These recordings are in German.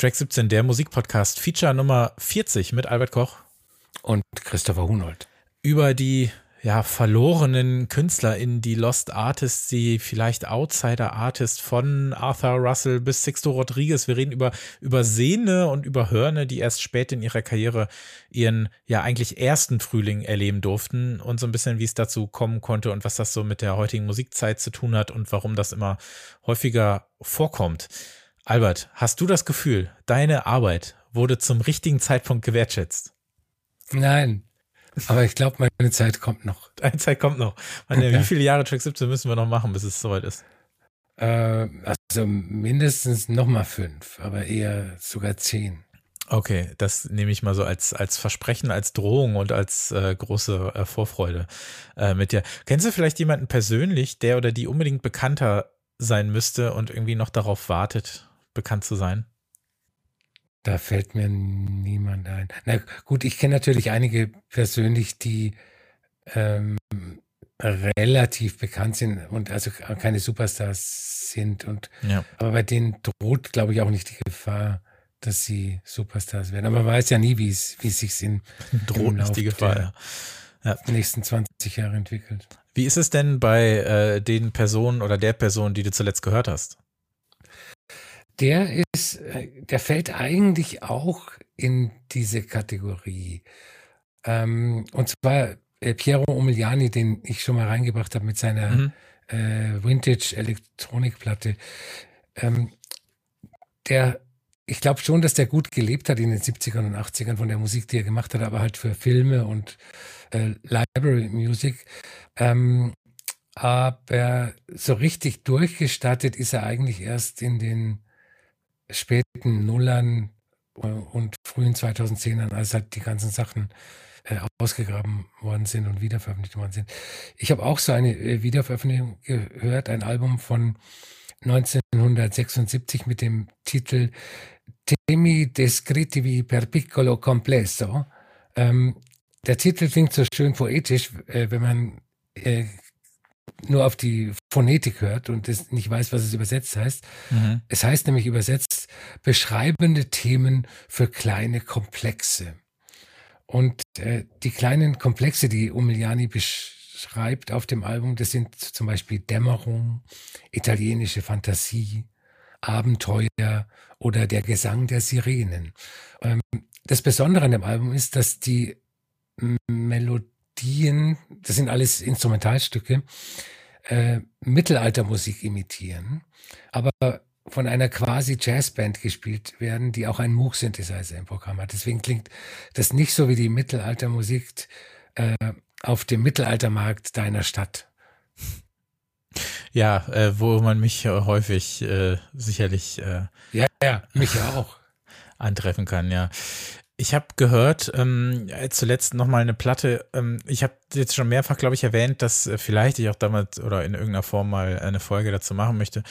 Track 17, der Musikpodcast, Feature Nummer 40 mit Albert Koch. Und Christopher Hunold. Über die ja, verlorenen Künstler in die Lost Artists, die vielleicht Outsider Artists von Arthur Russell bis Sixto Rodriguez. Wir reden über Übersehene und Überhörne, die erst spät in ihrer Karriere ihren ja eigentlich ersten Frühling erleben durften und so ein bisschen, wie es dazu kommen konnte und was das so mit der heutigen Musikzeit zu tun hat und warum das immer häufiger vorkommt. Albert, hast du das Gefühl, deine Arbeit wurde zum richtigen Zeitpunkt gewertschätzt? Nein, aber ich glaube, meine Zeit kommt noch. Deine Zeit kommt noch. Meine, Wie viele Jahre Track 17 müssen wir noch machen, bis es soweit ist? Äh, also mindestens noch mal fünf, aber eher sogar zehn. Okay, das nehme ich mal so als, als Versprechen, als Drohung und als äh, große äh, Vorfreude äh, mit dir. Kennst du vielleicht jemanden persönlich, der oder die unbedingt bekannter sein müsste und irgendwie noch darauf wartet, bekannt zu sein? Da fällt mir niemand ein. Na gut, ich kenne natürlich einige persönlich, die ähm, relativ bekannt sind und also keine Superstars sind. Und ja. aber bei denen droht, glaube ich, auch nicht die Gefahr, dass sie Superstars werden. Aber man weiß ja nie, wie es, wie es sich in droht nicht die Gefahr. Ja. Ja. nächsten 20 Jahre entwickelt. Wie ist es denn bei äh, den Personen oder der Person, die du zuletzt gehört hast? Der ist, äh, der fällt eigentlich auch in diese Kategorie. Ähm, und zwar äh, Piero Umiliani, den ich schon mal reingebracht habe mit seiner mhm. äh, Vintage-Elektronikplatte. Ähm, der, ich glaube schon, dass der gut gelebt hat in den 70ern und 80ern von der Musik, die er gemacht hat, aber halt für Filme und äh, Library Music. Ähm, aber so richtig durchgestartet ist er eigentlich erst in den späten Nullern und frühen 2010ern, als halt die ganzen Sachen äh, ausgegraben worden sind und wiederveröffentlicht worden sind. Ich habe auch so eine äh, Wiederveröffentlichung gehört, ein Album von 1976 mit dem Titel Temi descritivi per piccolo complesso. Ähm, der Titel klingt so schön poetisch, äh, wenn man äh, nur auf die Phonetik hört und es nicht weiß, was es übersetzt heißt. Mhm. Es heißt nämlich übersetzt beschreibende Themen für kleine Komplexe. Und äh, die kleinen Komplexe, die Umiliani beschreibt auf dem Album, das sind zum Beispiel Dämmerung, italienische Fantasie, Abenteuer oder der Gesang der Sirenen. Ähm, das Besondere an dem Album ist, dass die Melodie Melodien, das sind alles Instrumentalstücke, äh, Mittelaltermusik imitieren, aber von einer quasi Jazzband gespielt werden, die auch einen Moog-Synthesizer im Programm hat. Deswegen klingt das nicht so wie die Mittelaltermusik äh, auf dem Mittelaltermarkt deiner Stadt. Ja, äh, wo man mich häufig äh, sicherlich äh, ja, ja, mich auch antreffen kann, ja. Ich habe gehört, ähm, zuletzt nochmal eine Platte, ähm, ich habe jetzt schon mehrfach, glaube ich, erwähnt, dass äh, vielleicht ich auch damals oder in irgendeiner Form mal eine Folge dazu machen möchte,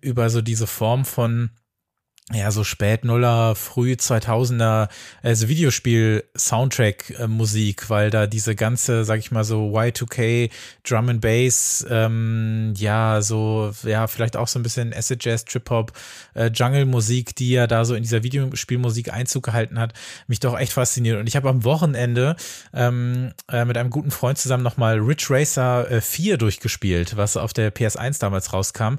über so diese Form von ja, so Spätnuller, früh 2000er, also Videospiel-Soundtrack-Musik, äh, weil da diese ganze, sag ich mal so, Y2K, Drum and Bass, ähm, ja, so, ja, vielleicht auch so ein bisschen Acid Jazz, Trip-Hop, äh, Jungle-Musik, die ja da so in dieser Videospielmusik Einzug gehalten hat, mich doch echt fasziniert. Und ich habe am Wochenende ähm, äh, mit einem guten Freund zusammen nochmal Rich Racer äh, 4 durchgespielt, was auf der PS1 damals rauskam.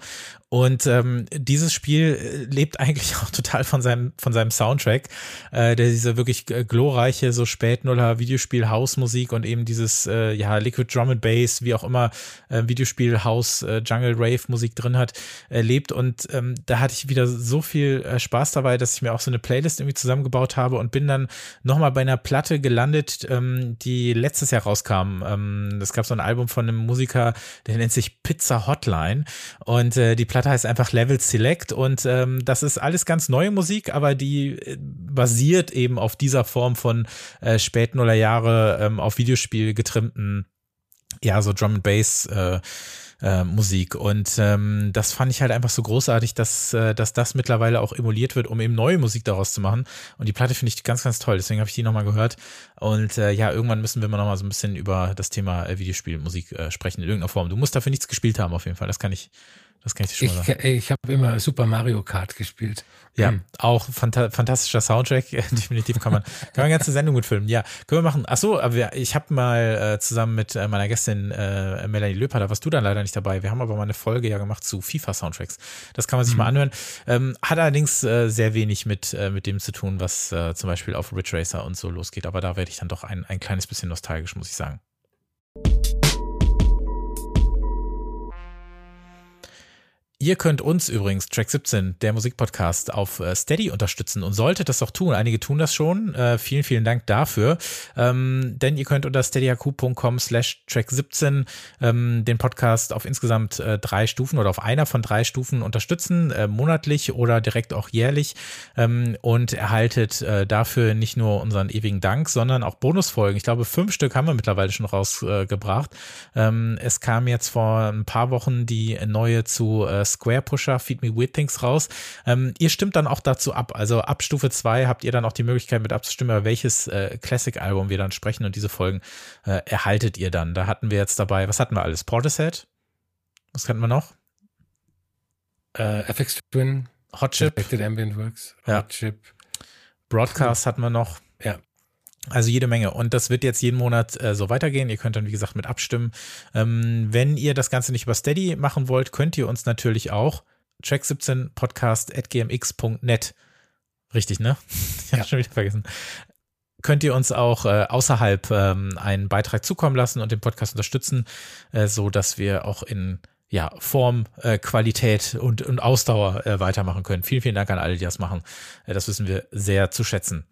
Und ähm, dieses Spiel äh, lebt eigentlich auch total von seinem, von seinem Soundtrack, äh, der diese wirklich äh, glorreiche, so Spätnuller Videospiel Hausmusik und eben dieses, äh, ja, Liquid Drum and Bass, wie auch immer, äh, Videospiel House, äh, Jungle Rave Musik drin hat, äh, lebt. Und ähm, da hatte ich wieder so viel äh, Spaß dabei, dass ich mir auch so eine Playlist irgendwie zusammengebaut habe und bin dann nochmal bei einer Platte gelandet, ähm, die letztes Jahr rauskam. Ähm, es gab so ein Album von einem Musiker, der nennt sich Pizza Hotline. Und äh, die Platte Platte heißt einfach Level Select und ähm, das ist alles ganz neue Musik, aber die äh, basiert eben auf dieser Form von äh, spätnuller Jahre ähm, auf Videospiel getrimmten, ja, so Drum and Bass äh, äh, Musik. Und ähm, das fand ich halt einfach so großartig, dass, äh, dass das mittlerweile auch emuliert wird, um eben neue Musik daraus zu machen. Und die Platte finde ich ganz, ganz toll. Deswegen habe ich die nochmal gehört. Und äh, ja, irgendwann müssen wir mal nochmal so ein bisschen über das Thema äh, Videospielmusik äh, sprechen, in irgendeiner Form. Du musst dafür nichts gespielt haben, auf jeden Fall. Das kann ich Das kann ich dir schon mal sagen. Ich, ich habe immer Super Mario Kart gespielt. Ja, hm. auch phanta fantastischer Soundtrack. Definitiv kann man, kann man eine ganze Sendung mitfilmen. Ja, können wir machen. Ach so, aber ich habe mal äh, zusammen mit äh, meiner Gästin äh, Melanie Löper, da warst du dann leider nicht dabei. Wir haben aber mal eine Folge ja gemacht zu FIFA-Soundtracks. Das kann man sich mhm. mal anhören. Ähm, hat allerdings äh, sehr wenig mit, äh, mit dem zu tun, was äh, zum Beispiel auf Ridge Racer und so losgeht. Aber da werde ich dann doch ein, ein kleines bisschen nostalgisch, muss ich sagen. Ihr könnt uns übrigens, Track 17, der Musikpodcast, auf äh, Steady unterstützen und solltet das auch tun. Einige tun das schon. Äh, vielen, vielen Dank dafür. Ähm, denn ihr könnt unter steadyhq.com slash Track 17 ähm, den Podcast auf insgesamt äh, drei Stufen oder auf einer von drei Stufen unterstützen, äh, monatlich oder direkt auch jährlich ähm, und erhaltet äh, dafür nicht nur unseren ewigen Dank, sondern auch Bonusfolgen. Ich glaube, fünf Stück haben wir mittlerweile schon rausgebracht. Ähm, es kam jetzt vor ein paar Wochen die neue zu äh, Square Pusher Feed Me Weird Things raus. Ähm, ihr stimmt dann auch dazu ab. Also ab Stufe 2 habt ihr dann auch die Möglichkeit mit abzustimmen, über welches äh, Classic-Album wir dann sprechen und diese Folgen äh, erhaltet ihr dann. Da hatten wir jetzt dabei, was hatten wir alles? Portishead? Was kannten wir noch? Äh, FX Twin. Hot Chip. Ambient Works. Hot ja. Chip. Broadcast hatten wir noch. Ja. Also jede Menge. Und das wird jetzt jeden Monat äh, so weitergehen. Ihr könnt dann, wie gesagt, mit abstimmen. Ähm, wenn ihr das Ganze nicht über Steady machen wollt, könnt ihr uns natürlich auch track17 podcast at gmx.net. Richtig, ne? Ich habe ja. schon wieder vergessen. Könnt ihr uns auch äh, außerhalb ähm, einen Beitrag zukommen lassen und den Podcast unterstützen, äh, so dass wir auch in ja, Form, äh, Qualität und, und Ausdauer äh, weitermachen können. Vielen, vielen Dank an alle, die das machen. Äh, das wissen wir sehr zu schätzen.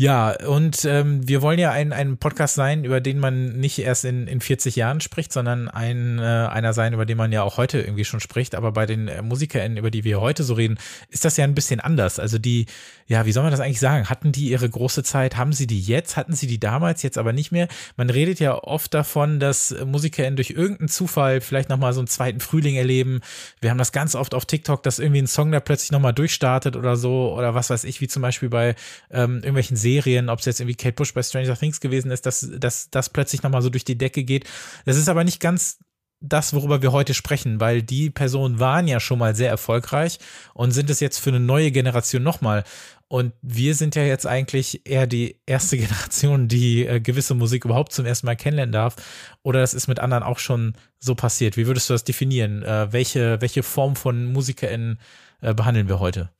Ja, und ähm, wir wollen ja ein, ein Podcast sein, über den man nicht erst in, in 40 Jahren spricht, sondern ein, äh, einer sein, über den man ja auch heute irgendwie schon spricht. Aber bei den äh, MusikerInnen, über die wir heute so reden, ist das ja ein bisschen anders. Also die, ja, wie soll man das eigentlich sagen? Hatten die ihre große Zeit? Haben sie die jetzt? Hatten sie die damals? Jetzt aber nicht mehr? Man redet ja oft davon, dass MusikerInnen durch irgendeinen Zufall vielleicht nochmal so einen zweiten Frühling erleben. Wir haben das ganz oft auf TikTok, dass irgendwie ein Song da plötzlich nochmal durchstartet oder so. Oder was weiß ich, wie zum Beispiel bei ähm, irgendwelchen Serien, ob es jetzt irgendwie Kate Bush bei Stranger Things gewesen ist, dass, dass das plötzlich nochmal so durch die Decke geht. Das ist aber nicht ganz das, worüber wir heute sprechen, weil die Personen waren ja schon mal sehr erfolgreich und sind es jetzt für eine neue Generation nochmal. Und wir sind ja jetzt eigentlich eher die erste Generation, die äh, gewisse Musik überhaupt zum ersten Mal kennenlernen darf. Oder das ist mit anderen auch schon so passiert. Wie würdest du das definieren? Äh, welche, welche Form von MusikerInnen äh, behandeln wir heute?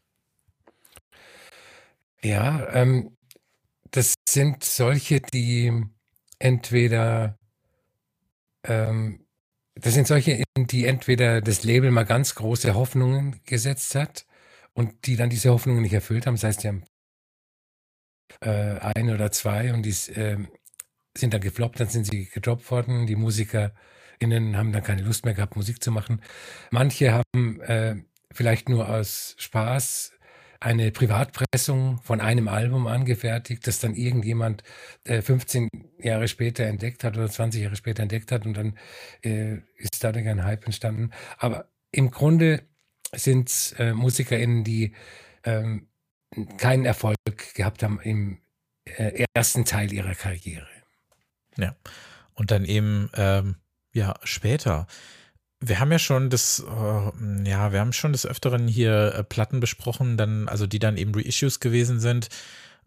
Ja, ähm, das sind solche, die entweder, ähm, das sind solche, die entweder das Label mal ganz große Hoffnungen gesetzt hat und die dann diese Hoffnungen nicht erfüllt haben. Das heißt, die haben äh, ein oder zwei und die äh, sind dann gefloppt, dann sind sie gedroppt worden. Die MusikerInnen haben dann keine Lust mehr gehabt, Musik zu machen. Manche haben äh, vielleicht nur aus Spaß eine Privatpressung von einem Album angefertigt, das dann irgendjemand äh, 15 Jahre später entdeckt hat oder 20 Jahre später entdeckt hat und dann äh, ist dadurch ein Hype entstanden. Aber im Grunde sind es äh, MusikerInnen, die ähm, keinen Erfolg gehabt haben im äh, ersten Teil ihrer Karriere. Ja. Und dann eben, ähm, ja, später wir haben ja schon das, äh, ja, wir haben schon des Öfteren hier äh, Platten besprochen, dann, also die dann eben Reissues gewesen sind,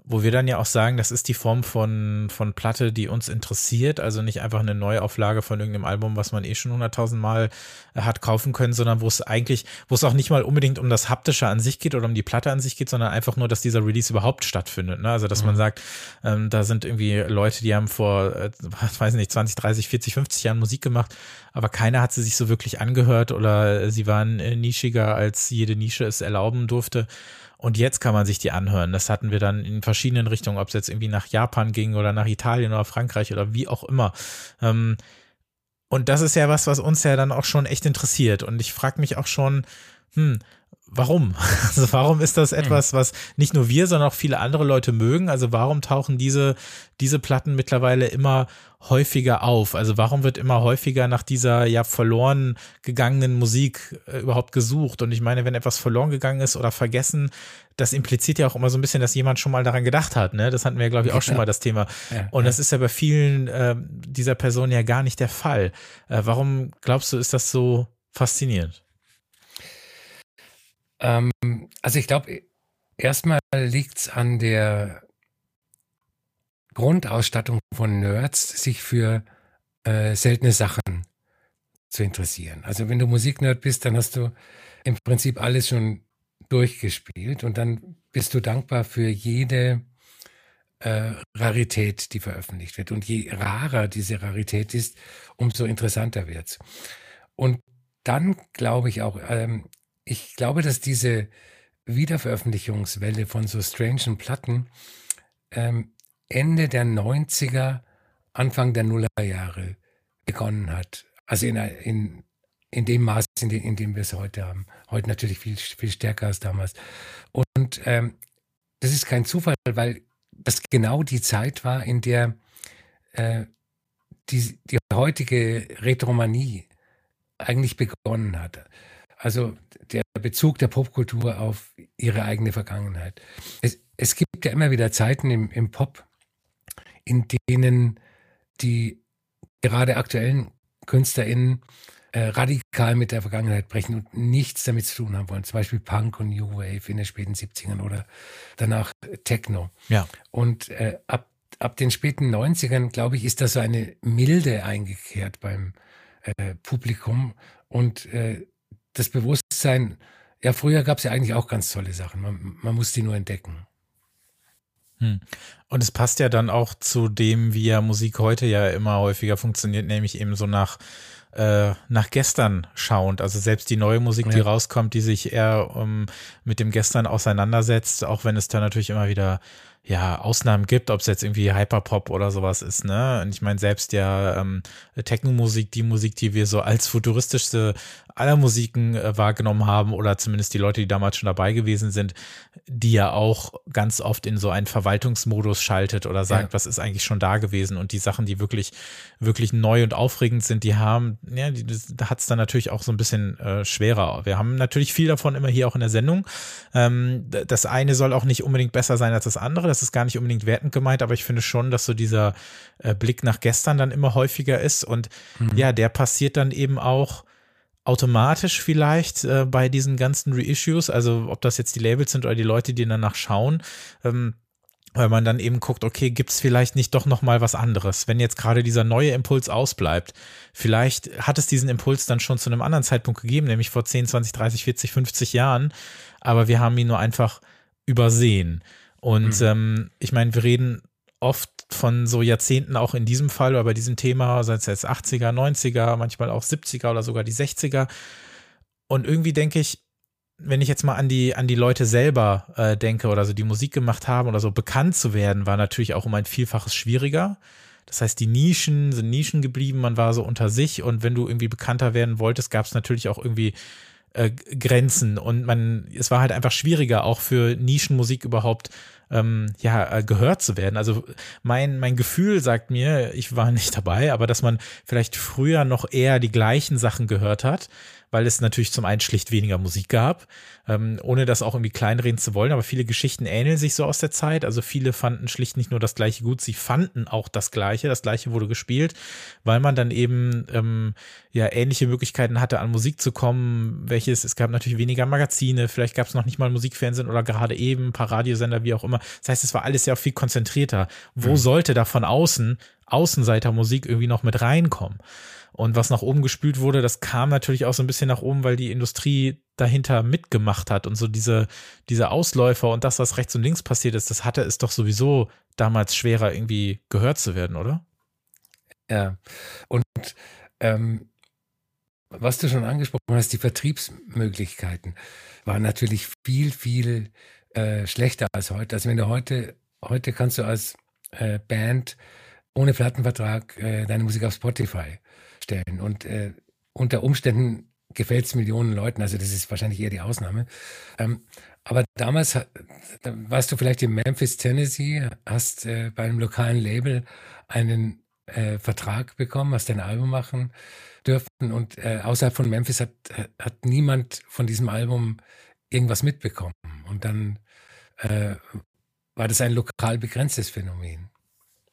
wo wir dann ja auch sagen, das ist die Form von, von Platte, die uns interessiert, also nicht einfach eine Neuauflage von irgendeinem Album, was man eh schon hunderttausend Mal äh, hat kaufen können, sondern wo es eigentlich, wo es auch nicht mal unbedingt um das Haptische an sich geht oder um die Platte an sich geht, sondern einfach nur, dass dieser Release überhaupt stattfindet. Ne? Also, dass mhm. man sagt, ähm, da sind irgendwie Leute, die haben vor, äh, weiß nicht, 20, 30, 40, 50 Jahren Musik gemacht, aber keiner hat sie sich so wirklich angehört oder sie waren äh, nischiger, als jede Nische es erlauben durfte. Und jetzt kann man sich die anhören. Das hatten wir dann in verschiedenen Richtungen, ob es jetzt irgendwie nach Japan ging oder nach Italien oder Frankreich oder wie auch immer. Ähm, und das ist ja was, was uns ja dann auch schon echt interessiert. Und ich frage mich auch schon, hm, warum? Also warum ist das etwas, was nicht nur wir, sondern auch viele andere Leute mögen? Also warum tauchen diese, diese Platten mittlerweile immer häufiger auf? Also warum wird immer häufiger nach dieser ja verloren gegangenen Musik äh, überhaupt gesucht? Und ich meine, wenn etwas verloren gegangen ist oder vergessen, das impliziert ja auch immer so ein bisschen, dass jemand schon mal daran gedacht hat. Ne? Das hatten wir, glaube ich, auch schon mal das Thema. Ja, Und das ist ja bei vielen äh, dieser Personen ja gar nicht der Fall. Äh, warum glaubst du, ist das so faszinierend. Ähm, also ich glaube, erstmal liegt es an der Grundausstattung von Nerds, sich für äh, seltene Sachen zu interessieren. Also wenn du Musiknerd bist, dann hast du im Prinzip alles schon durchgespielt und dann bist du dankbar für jede äh, Rarität, die veröffentlicht wird. Und je rarer diese Rarität ist, umso interessanter wird's. Und dann glaube ich auch, ähm, ich glaube, dass diese Wiederveröffentlichungswelle von so strangen Platten ähm, Ende der 90er, Anfang der Nullerjahre begonnen hat. Also in, in, in dem Maß, in, dem, in dem wir es heute haben. Heute natürlich viel, viel stärker als damals. Und ähm, das ist kein Zufall, weil das genau die Zeit war, in der äh, die, die heutige Retromanie eigentlich begonnen hat. Also der Bezug der Popkultur auf ihre eigene Vergangenheit. Es, es gibt ja immer wieder Zeiten im, im Pop, in denen die gerade aktuellen KünstlerInnen äh, radikal mit der Vergangenheit brechen und nichts damit zu tun haben wollen. Zum Beispiel Punk und New Wave in den späten 70ern oder danach Techno. Ja. Und äh, ab, ab den späten 90ern, glaube ich, ist da so eine Milde eingekehrt beim äh, Publikum und äh, das Bewusstsein, ja, früher gab es ja eigentlich auch ganz tolle Sachen. Man, man muss die nur entdecken. Hm. Und es passt ja dann auch zu dem, wie ja Musik heute ja immer häufiger funktioniert, nämlich eben so nach äh, nach gestern schauend. Also selbst die neue Musik, die rauskommt, die sich eher um, mit dem Gestern auseinandersetzt, auch wenn es da natürlich immer wieder ja, Ausnahmen gibt, ob es jetzt irgendwie Hyperpop oder sowas ist, ne? Und ich meine, selbst ja ähm, Techno-Musik, die Musik, die wir so als futuristischste aller Musiken äh, wahrgenommen haben, oder zumindest die Leute, die damals schon dabei gewesen sind, die ja auch ganz oft in so einen Verwaltungsmodus schaltet oder sagt, ja. was ist eigentlich schon da gewesen und die Sachen, die wirklich, wirklich neu und aufregend sind, die haben, ja, die, da hat es dann natürlich auch so ein bisschen äh, schwerer. Wir haben natürlich viel davon immer hier auch in der Sendung. Ähm, das eine soll auch nicht unbedingt besser sein als das andere das ist gar nicht unbedingt wertend gemeint, aber ich finde schon, dass so dieser äh, Blick nach gestern dann immer häufiger ist und mhm. ja, der passiert dann eben auch automatisch vielleicht äh, bei diesen ganzen Reissues, also ob das jetzt die Labels sind oder die Leute, die danach schauen, ähm, weil man dann eben guckt, okay, gibt es vielleicht nicht doch noch mal was anderes, wenn jetzt gerade dieser neue Impuls ausbleibt. Vielleicht hat es diesen Impuls dann schon zu einem anderen Zeitpunkt gegeben, nämlich vor 10, 20, 30, 40, 50 Jahren, aber wir haben ihn nur einfach übersehen. Und mhm. ähm, ich meine, wir reden oft von so Jahrzehnten auch in diesem Fall oder bei diesem Thema, sei es jetzt 80er, 90er, manchmal auch 70er oder sogar die 60er. Und irgendwie denke ich, wenn ich jetzt mal an die, an die Leute selber äh, denke oder so, die Musik gemacht haben oder so, bekannt zu werden, war natürlich auch um ein Vielfaches schwieriger. Das heißt, die Nischen sind Nischen geblieben, man war so unter sich und wenn du irgendwie bekannter werden wolltest, gab es natürlich auch irgendwie äh, Grenzen und man, es war halt einfach schwieriger, auch für Nischenmusik überhaupt ähm, ja äh, gehört zu werden. Also mein mein Gefühl sagt mir, ich war nicht dabei, aber dass man vielleicht früher noch eher die gleichen Sachen gehört hat, weil es natürlich zum einen schlicht weniger Musik gab, ähm, ohne das auch irgendwie kleinreden zu wollen, aber viele Geschichten ähneln sich so aus der Zeit. Also viele fanden schlicht nicht nur das gleiche gut, sie fanden auch das gleiche, das gleiche wurde gespielt, weil man dann eben ähm, ja ähnliche Möglichkeiten hatte, an Musik zu kommen, welches, es gab natürlich weniger Magazine, vielleicht gab es noch nicht mal Musikfernsehen oder gerade eben ein paar Radiosender, wie auch immer. Das heißt, es war alles ja auch viel konzentrierter. Wo mhm. sollte da von außen Außenseitermusik irgendwie noch mit reinkommen? Und was nach oben gespült wurde, das kam natürlich auch so ein bisschen nach oben, weil die Industrie dahinter mitgemacht hat und so diese, diese Ausläufer und das, was rechts und links passiert ist, das hatte es doch sowieso damals schwerer irgendwie gehört zu werden, oder? Ja. Und ähm, was du schon angesprochen hast, die Vertriebsmöglichkeiten waren natürlich viel, viel äh, schlechter als heute. Also wenn du heute, heute kannst du als äh, Band ohne Plattenvertrag äh, deine Musik auf Spotify stellen. Und äh, unter Umständen gefällt es Millionen Leuten, also das ist wahrscheinlich eher die Ausnahme. Ähm, aber damals da warst du vielleicht in Memphis, Tennessee, hast äh, bei einem lokalen Label einen äh, Vertrag bekommen, hast dein Album machen dürfen und äh, außerhalb von Memphis hat, hat niemand von diesem Album irgendwas mitbekommen. Und dann äh, war das ein lokal begrenztes Phänomen.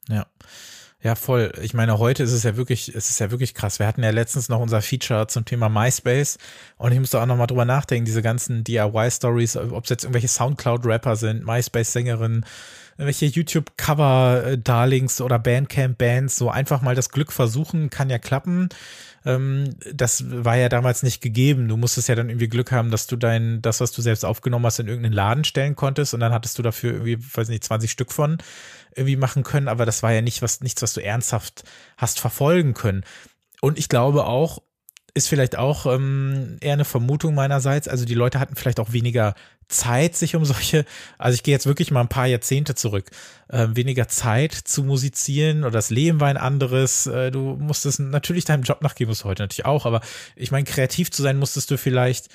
Ja. Ja, voll. Ich meine, heute ist es ja wirklich, es ist ja wirklich krass. Wir hatten ja letztens noch unser Feature zum Thema MySpace und ich musste auch noch mal drüber nachdenken, diese ganzen DIY-Stories, ob es jetzt irgendwelche Soundcloud-Rapper sind, MySpace-Sängerinnen, irgendwelche YouTube-Cover-Darlings oder Bandcamp-Bands, so einfach mal das Glück versuchen, kann ja klappen. Ähm, das war ja damals nicht gegeben. Du musstest ja dann irgendwie Glück haben, dass du dein, das, was du selbst aufgenommen hast, in irgendeinen Laden stellen konntest und dann hattest du dafür irgendwie, weiß nicht, 20 Stück von irgendwie machen können, aber das war ja nicht was, nichts, was du ernsthaft hast verfolgen können. Und ich glaube auch, ist vielleicht auch ähm, eher eine Vermutung meinerseits. Also die Leute hatten vielleicht auch weniger Zeit, sich um solche, also ich gehe jetzt wirklich mal ein paar Jahrzehnte zurück, äh, weniger Zeit zu musizieren oder das Leben war ein anderes. Äh, du musstest natürlich deinem Job nachgeben, musst du heute natürlich auch, aber ich meine, kreativ zu sein musstest du vielleicht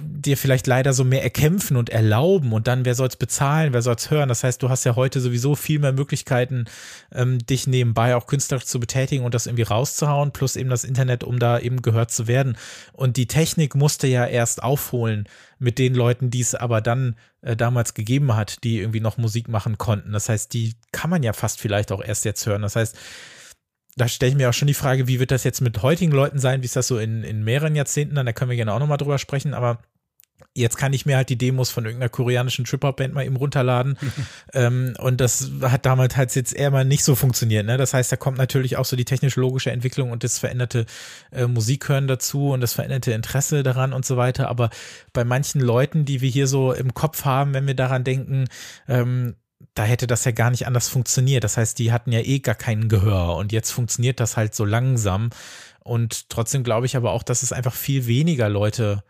dir vielleicht leider so mehr erkämpfen und erlauben und dann, wer soll es bezahlen, wer soll es hören? Das heißt, du hast ja heute sowieso viel mehr Möglichkeiten, ähm, dich nebenbei auch künstlerisch zu betätigen und das irgendwie rauszuhauen, plus eben das Internet, um da eben gehört zu werden. Und die Technik musste ja erst aufholen mit den Leuten, die es aber dann äh, damals gegeben hat, die irgendwie noch Musik machen konnten. Das heißt, die kann man ja fast vielleicht auch erst jetzt hören. Das heißt, da stelle ich mir auch schon die Frage, wie wird das jetzt mit heutigen Leuten sein? Wie ist das so in, in mehreren Jahrzehnten dann? Da können wir gerne auch nochmal drüber sprechen, aber Jetzt kann ich mir halt die Demos von irgendeiner koreanischen Trip-Hop-Band mal eben runterladen. ähm, und das hat damals halt jetzt eher mal nicht so funktioniert. Ne? Das heißt, da kommt natürlich auch so die technisch-logische Entwicklung und das veränderte äh, Musikhören dazu und das veränderte Interesse daran und so weiter. Aber bei manchen Leuten, die wir hier so im Kopf haben, wenn wir daran denken, ähm, da hätte das ja gar nicht anders funktioniert. Das heißt, die hatten ja eh gar keinen Gehör und jetzt funktioniert das halt so langsam. Und trotzdem glaube ich aber auch, dass es einfach viel weniger Leute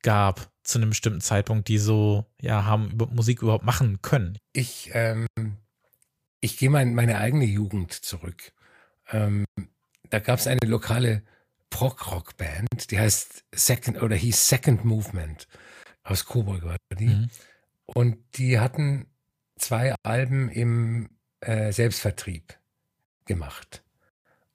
gab zu einem bestimmten Zeitpunkt, die so, ja, haben Musik überhaupt machen können. Ich, ähm, ich gehe mal in meine eigene Jugend zurück. Ähm, da gab es eine lokale Prog-Rock-Band, die heißt Second oder hieß Second Movement aus Coburg war die. Mhm. Und die hatten zwei Alben im äh, Selbstvertrieb gemacht.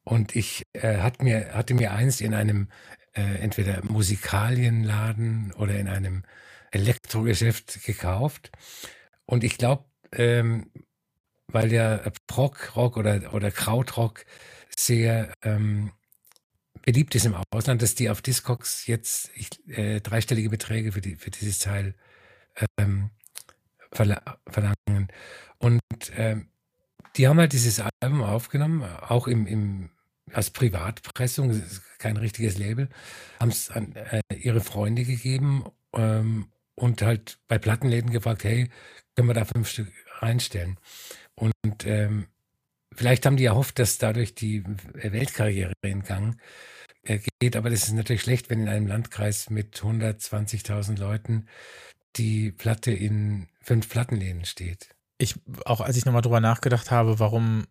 Und ich äh, hat mir, hatte mir eins in einem äh, entweder Musikalienladen oder in einem Elektrogeschäft gekauft. Und ich glaube, ähm, weil der Prog-Rock oder, oder Krautrock sehr ähm, beliebt ist im Ausland, dass die auf Discogs jetzt ich, äh, dreistellige Beträge für, die, für dieses Teil ähm, verlangen. Und ähm, die haben halt dieses Album aufgenommen, auch im, im als Privatpressung, kein richtiges Label, haben es an äh, ihre Freunde gegeben ähm, und halt bei Plattenläden gefragt, hey, können wir da fünf Stück reinstellen? Und ähm, vielleicht haben die erhofft, dass dadurch die Weltkarriere in Gang äh, geht, aber das ist natürlich schlecht, wenn in einem Landkreis mit 120.000 Leuten die Platte in fünf Plattenläden steht. Ich, auch als ich nochmal drüber nachgedacht habe, warum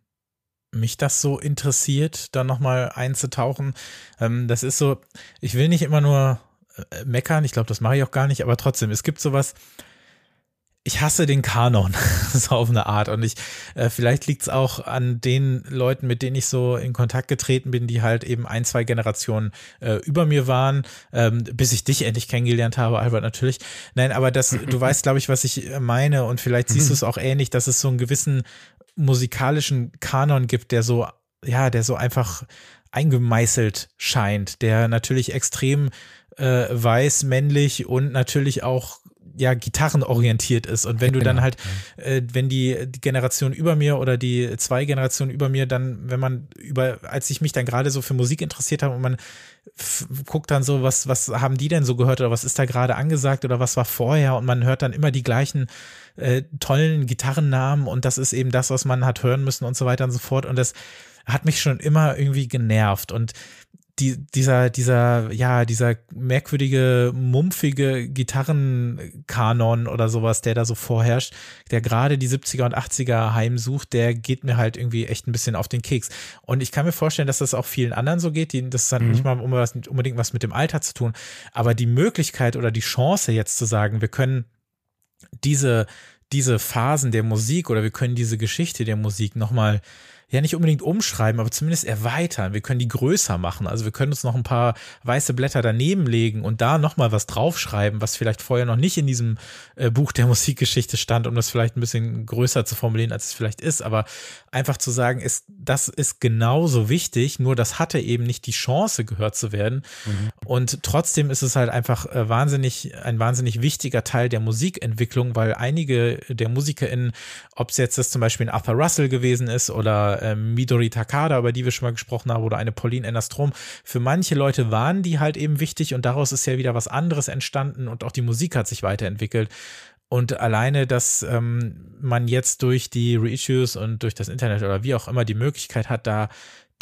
mich das so interessiert, da nochmal einzutauchen, ähm, das ist so, ich will nicht immer nur äh, meckern, ich glaube, das mache ich auch gar nicht, aber trotzdem, es gibt sowas, ich hasse den Kanon, so auf eine Art. Und ich, äh, vielleicht liegt es auch an den Leuten, mit denen ich so in Kontakt getreten bin, die halt eben ein, zwei Generationen äh, über mir waren, ähm, bis ich dich endlich kennengelernt habe, Albert, natürlich. Nein, aber das, du weißt, glaube ich, was ich meine, und vielleicht siehst du es auch ähnlich, dass es so einen gewissen musikalischen Kanon gibt, der so, ja, der so einfach eingemeißelt scheint, der natürlich extrem äh, weiß, männlich und natürlich auch ja gitarrenorientiert ist. Und wenn du dann genau, halt äh, wenn die, die Generation über mir oder die zwei Generationen über mir dann wenn man über als ich mich dann gerade so für Musik interessiert habe und man guckt dann so was was haben die denn so gehört oder was ist da gerade angesagt oder was war vorher? Und man hört dann immer die gleichen äh, tollen Gitarrennamen und das ist eben das was man hat hören müssen und so weiter und so fort. Und das hat mich schon immer irgendwie genervt. Und die, dieser, dieser, ja, dieser merkwürdige, mumpfige Gitarrenkanon oder sowas, der da so vorherrscht, der gerade die 70er und 80er heimsucht, der geht mir halt irgendwie echt ein bisschen auf den Keks. Und ich kann mir vorstellen, dass das auch vielen anderen so geht. Die, das hat mhm. nicht mal unbedingt was mit dem Alter zu tun. Aber die Möglichkeit oder die Chance jetzt zu sagen, wir können diese, diese Phasen der Musik oder wir können diese Geschichte der Musik nochmal ja nicht unbedingt umschreiben, aber zumindest erweitern. Wir können die größer machen. Also wir können uns noch ein paar weiße Blätter daneben legen und da nochmal was draufschreiben, was vielleicht vorher noch nicht in diesem äh, Buch der Musikgeschichte stand, um das vielleicht ein bisschen größer zu formulieren, als es vielleicht ist. Aber einfach zu sagen, ist, das ist genauso wichtig, nur das hatte eben nicht die Chance, gehört zu werden. Mhm. Und trotzdem ist es halt einfach äh, wahnsinnig, ein wahnsinnig wichtiger Teil der Musikentwicklung, weil einige der MusikerInnen, ob es jetzt das zum Beispiel ein Arthur Russell gewesen ist oder äh, Midori Takada, über die wir schon mal gesprochen haben, oder eine Pauline Ennerstrom, für manche Leute waren die halt eben wichtig und daraus ist ja wieder was anderes entstanden und auch die Musik hat sich weiterentwickelt. Und alleine, dass ähm, man jetzt durch die Reissues und durch das Internet oder wie auch immer die Möglichkeit hat, da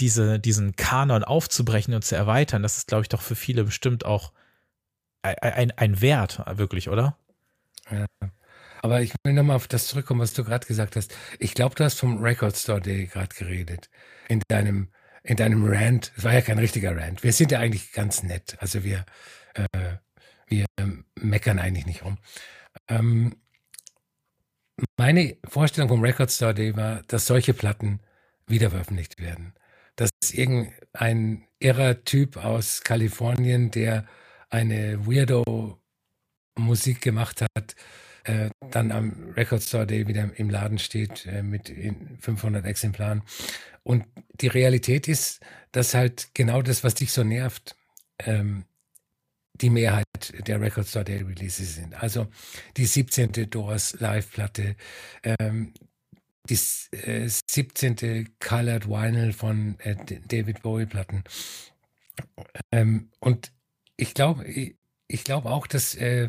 diese, diesen Kanon aufzubrechen und zu erweitern, das ist, glaube ich, doch für viele bestimmt auch ein, ein, ein Wert, wirklich, oder? Ja. Aber ich will nochmal auf das zurückkommen, was du gerade gesagt hast. Ich glaube, du hast vom Record Store Day gerade geredet. In deinem, in deinem Rant. Es war ja kein richtiger Rant. Wir sind ja eigentlich ganz nett. Also wir, äh, wir meckern eigentlich nicht rum. Ähm, meine Vorstellung vom Record Store Day war, dass solche Platten wieder veröffentlicht werden. Dass irgendein irrer Typ aus Kalifornien, der eine Weirdo Musik gemacht hat, äh, dann am Record Store Day wieder im Laden steht äh, mit 500 Exemplaren. Und die Realität ist, dass halt genau das, was dich so nervt, ähm, die Mehrheit der Record Store Day Releases sind. Also die 17. Doors Live-Platte, ähm, die äh, 17. Colored Vinyl von äh, David Bowie-Platten. Ähm, und ich glaube, ich, ich glaube auch, dass äh,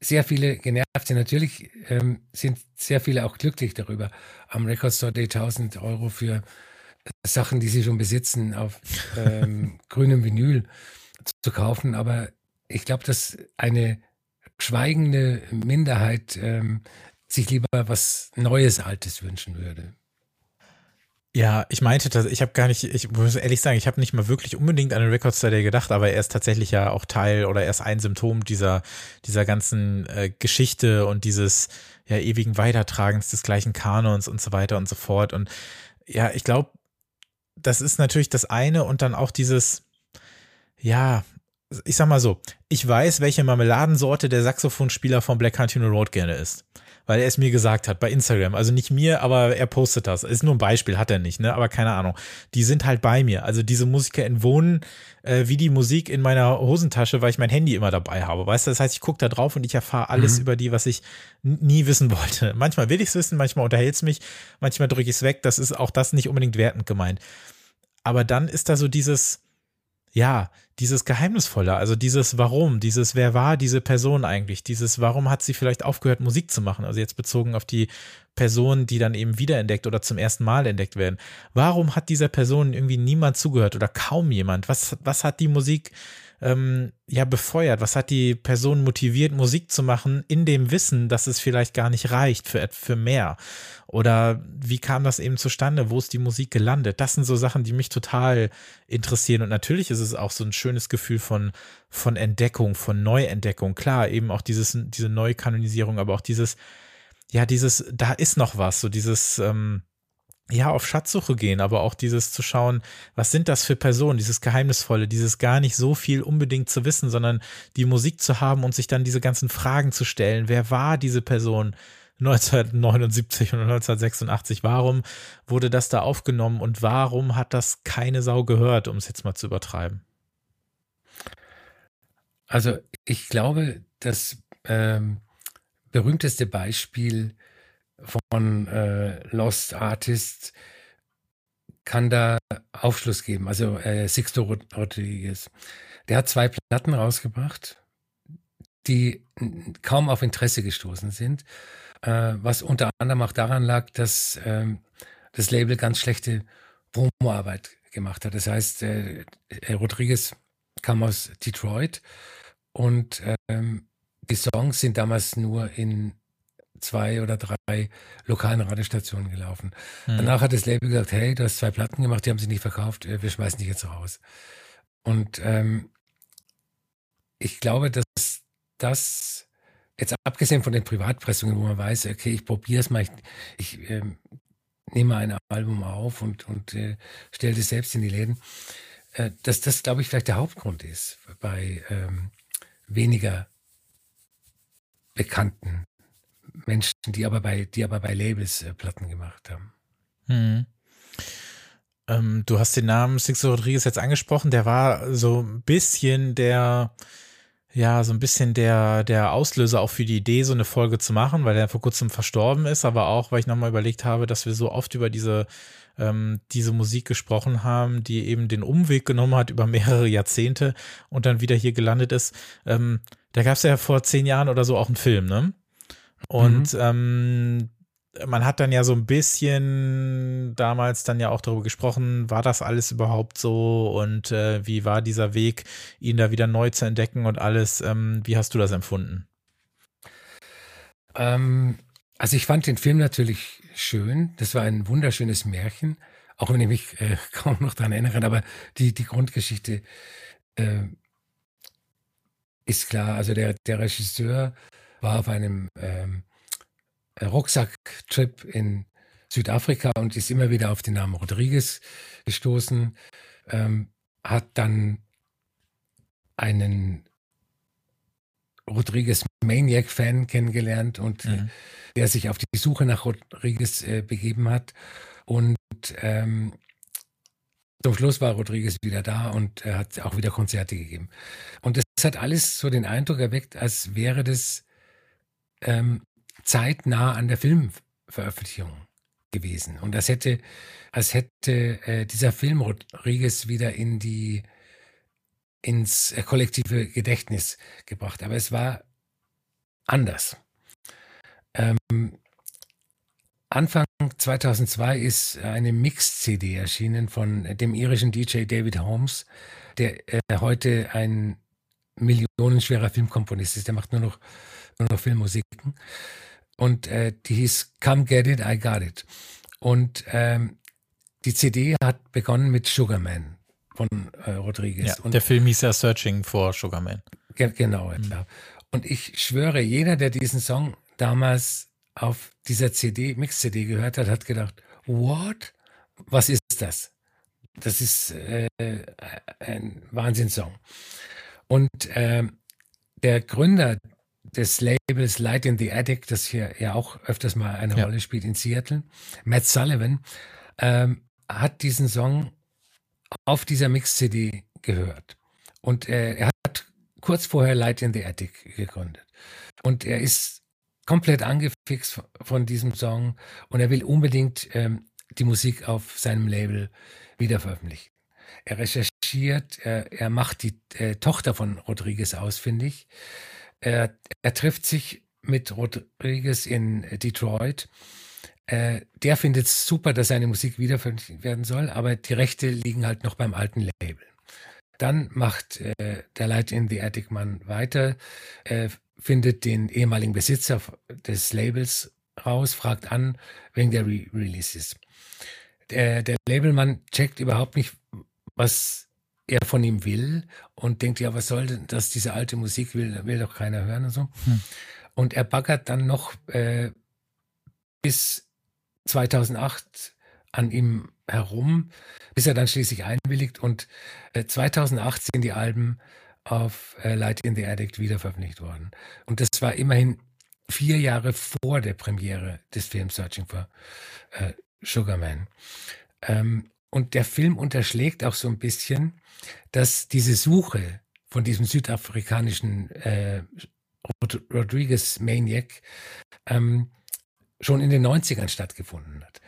sehr viele genervt sind. Natürlich ähm, sind sehr viele auch glücklich darüber, am Record Store Day 1000 Euro für Sachen, die sie schon besitzen, auf ähm, grünem Vinyl zu kaufen. Aber ich glaube, dass eine schweigende Minderheit ähm, sich lieber was Neues, Altes wünschen würde. Ja, ich meinte das, ich habe gar nicht, ich muss ehrlich sagen, ich habe nicht mal wirklich unbedingt an den Record Study gedacht, aber er ist tatsächlich ja auch Teil oder er ist ein Symptom dieser, dieser ganzen äh, Geschichte und dieses ja ewigen Weitertragens des gleichen Kanons und so weiter und so fort. Und ja, ich glaube, das ist natürlich das eine und dann auch dieses, ja, ich sag mal so, ich weiß, welche Marmeladensorte der Saxophonspieler von Black Country Road gerne ist weil er es mir gesagt hat bei Instagram. Also nicht mir, aber er postet das. Ist nur ein Beispiel, hat er nicht, ne? Aber keine Ahnung. Die sind halt bei mir. Also diese Musiker entwohnen äh, wie die Musik in meiner Hosentasche, weil ich mein Handy immer dabei habe. Weißt du, das heißt, ich gucke da drauf und ich erfahre alles mhm. über die, was ich nie wissen wollte. Manchmal will ich es wissen, manchmal unterhält es mich, manchmal drücke ich es weg. Das ist auch das nicht unbedingt wertend gemeint. Aber dann ist da so dieses, ja, dieses Geheimnisvolle, also dieses Warum, dieses Wer war diese Person eigentlich, dieses Warum hat sie vielleicht aufgehört, Musik zu machen, also jetzt bezogen auf die Personen, die dann eben wiederentdeckt oder zum ersten Mal entdeckt werden. Warum hat dieser Person irgendwie niemand zugehört oder kaum jemand? Was, was hat die Musik ähm, ja befeuert? Was hat die Person motiviert, Musik zu machen, in dem Wissen, dass es vielleicht gar nicht reicht für, für mehr? Oder wie kam das eben zustande? Wo ist die Musik gelandet? Das sind so Sachen, die mich total interessieren. Und natürlich ist es auch so ein schönes Gefühl von, von Entdeckung, von Neuentdeckung. Klar, eben auch dieses, diese Neukanonisierung, aber auch dieses, ja, dieses, da ist noch was, so dieses, ähm, ja, auf Schatzsuche gehen, aber auch dieses zu schauen, was sind das für Personen, dieses Geheimnisvolle, dieses gar nicht so viel unbedingt zu wissen, sondern die Musik zu haben und sich dann diese ganzen Fragen zu stellen. Wer war diese Person 1979 und 1986? Warum wurde das da aufgenommen und warum hat das keine Sau gehört, um es jetzt mal zu übertreiben? Also ich glaube, das ähm, berühmteste Beispiel von äh, Lost Artists kann da Aufschluss geben. Also äh, Sixto Rodriguez. Der hat zwei Platten rausgebracht, die kaum auf Interesse gestoßen sind, äh, was unter anderem auch daran lag, dass ähm, das Label ganz schlechte Promoarbeit gemacht hat. Das heißt, äh, Rodriguez kam aus Detroit und ähm, die Songs sind damals nur in zwei oder drei lokalen Radiostationen gelaufen. Mhm. Danach hat das Label gesagt, hey, du hast zwei Platten gemacht, die haben sie nicht verkauft, äh, wir schmeißen dich jetzt raus. Und ähm, ich glaube, dass das, jetzt abgesehen von den Privatpressungen, wo man weiß, okay, ich probiere es mal, ich, ich ähm, nehme ein Album auf und, und äh, stelle es selbst in die Läden, äh, dass das, glaube ich, vielleicht der Hauptgrund ist bei ähm, weniger bekannten Menschen, die aber bei, die aber bei Labels äh, Platten gemacht haben. Hm. Ähm, du hast den Namen Sixto Rodriguez jetzt angesprochen, der war so ein bisschen der, ja, so ein bisschen der, der Auslöser auch für die Idee, so eine Folge zu machen, weil er vor kurzem verstorben ist, aber auch, weil ich nochmal überlegt habe, dass wir so oft über diese, ähm, diese Musik gesprochen haben, die eben den Umweg genommen hat über mehrere Jahrzehnte und dann wieder hier gelandet ist. Ähm, da gab es ja vor zehn Jahren oder so auch einen Film, ne? Und mhm. ähm, man hat dann ja so ein bisschen damals dann ja auch darüber gesprochen, war das alles überhaupt so und äh, wie war dieser Weg, ihn da wieder neu zu entdecken und alles. Ähm, wie hast du das empfunden? Ähm, also ich fand den Film natürlich schön. Das war ein wunderschönes Märchen, auch wenn ich mich äh, kaum noch daran erinnere, aber die, die Grundgeschichte äh, ist klar. Also der, der Regisseur war auf einem ähm, Rucksacktrip in Südafrika und ist immer wieder auf den Namen Rodriguez gestoßen, ähm, hat dann einen Rodriguez Maniac-Fan kennengelernt und äh, mhm. der sich auf die Suche nach Rodriguez äh, begeben hat. Und ähm, zum Schluss war Rodriguez wieder da und er hat auch wieder Konzerte gegeben. Und es hat alles so den Eindruck erweckt, als wäre das ähm, zeitnah an der Filmveröffentlichung gewesen. Und das hätte, als hätte äh, dieser Film Rodriguez wieder in die ins äh, kollektive Gedächtnis gebracht. Aber es war anders. Ähm, Anfang 2002 ist eine Mix-CD erschienen von dem irischen DJ David Holmes, der äh, heute ein millionenschwerer Filmkomponist ist. Der macht nur noch, nur noch Filmmusiken und äh, die hieß Come Get It, I Got It. Und ähm, die CD hat begonnen mit Sugarman von äh, Rodriguez. Ja, und der Film hieß ja Searching for Sugarman. Ge genau, mhm. ja. Und ich schwöre, jeder, der diesen Song damals auf dieser CD, Mix-CD gehört hat, hat gedacht, what? Was ist das? Das ist äh, ein Wahnsinnssong. Und äh, der Gründer des Labels Light in the Attic, das hier ja auch öfters mal eine ja. Rolle spielt in Seattle, Matt Sullivan, ähm, hat diesen Song auf dieser Mix-CD gehört. Und äh, er hat kurz vorher Light in the Attic gegründet. Und er ist komplett angefixt von diesem Song und er will unbedingt ähm, die Musik auf seinem Label wieder veröffentlichen. Er recherchiert, er, er macht die äh, Tochter von Rodriguez ausfindig. Er, er trifft sich mit Rodriguez in Detroit. Äh, der findet es super, dass seine Musik wiederveröffentlicht werden soll, aber die Rechte liegen halt noch beim alten Label. Dann macht äh, der Light in the Attic Mann weiter, äh, findet den ehemaligen Besitzer des Labels raus, fragt an wegen der Re Releases. Der, der Labelmann checkt überhaupt nicht, was er von ihm will und denkt, ja, was soll denn das, diese alte Musik will, will doch keiner hören und so. Hm. Und er baggert dann noch äh, bis 2008 an ihm herum, bis er dann schließlich einwilligt und äh, 2008 sind die Alben auf äh, Light in the Addict wieder veröffentlicht worden. Und das war immerhin vier Jahre vor der Premiere des Films Searching for äh, Sugarman. Ähm, und der Film unterschlägt auch so ein bisschen, dass diese Suche von diesem südafrikanischen äh, Rodriguez Maniac ähm, schon in den 90ern stattgefunden hat.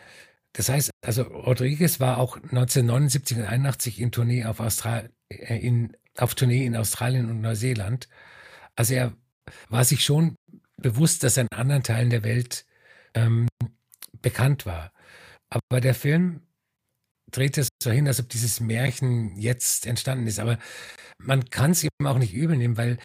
Das heißt, also Rodriguez war auch 1979 und 81 in Tournee auf, Austral äh, in, auf Tournee in Australien und Neuseeland. Also er war sich schon bewusst, dass er in anderen Teilen der Welt ähm, bekannt war. Aber der Film dreht es so hin, als ob dieses Märchen jetzt entstanden ist. Aber man kann es ihm auch nicht übel nehmen, weil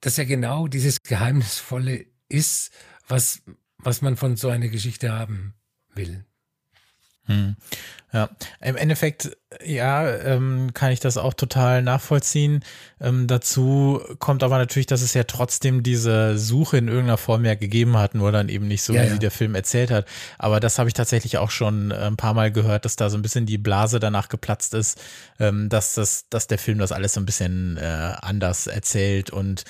das ja genau dieses Geheimnisvolle ist, was, was man von so einer Geschichte haben will. Hm. Ja, im Endeffekt, ja, ähm, kann ich das auch total nachvollziehen. Ähm, dazu kommt aber natürlich, dass es ja trotzdem diese Suche in irgendeiner Form ja gegeben hat, nur dann eben nicht so, ja, wie ja. sie der Film erzählt hat. Aber das habe ich tatsächlich auch schon äh, ein paar Mal gehört, dass da so ein bisschen die Blase danach geplatzt ist, ähm, dass das, dass der Film das alles so ein bisschen äh, anders erzählt und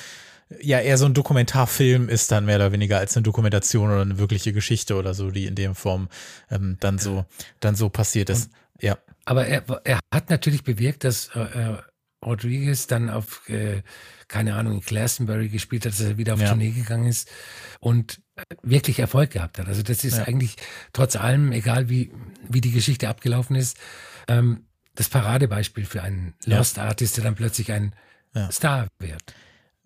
ja eher so ein Dokumentarfilm ist dann mehr oder weniger als eine Dokumentation oder eine wirkliche Geschichte oder so, die in dem Form ähm, dann so dann so passiert ist. Und, ja. Aber er, er hat natürlich bewirkt, dass äh, äh, Rodriguez dann auf äh, keine Ahnung in Glastonbury gespielt hat, dass er wieder auf ja. Tournee gegangen ist und wirklich Erfolg gehabt hat. Also das ist ja. eigentlich trotz allem, egal wie wie die Geschichte abgelaufen ist, ähm, das Paradebeispiel für einen Lost ja. Artist, der dann plötzlich ein Star wird.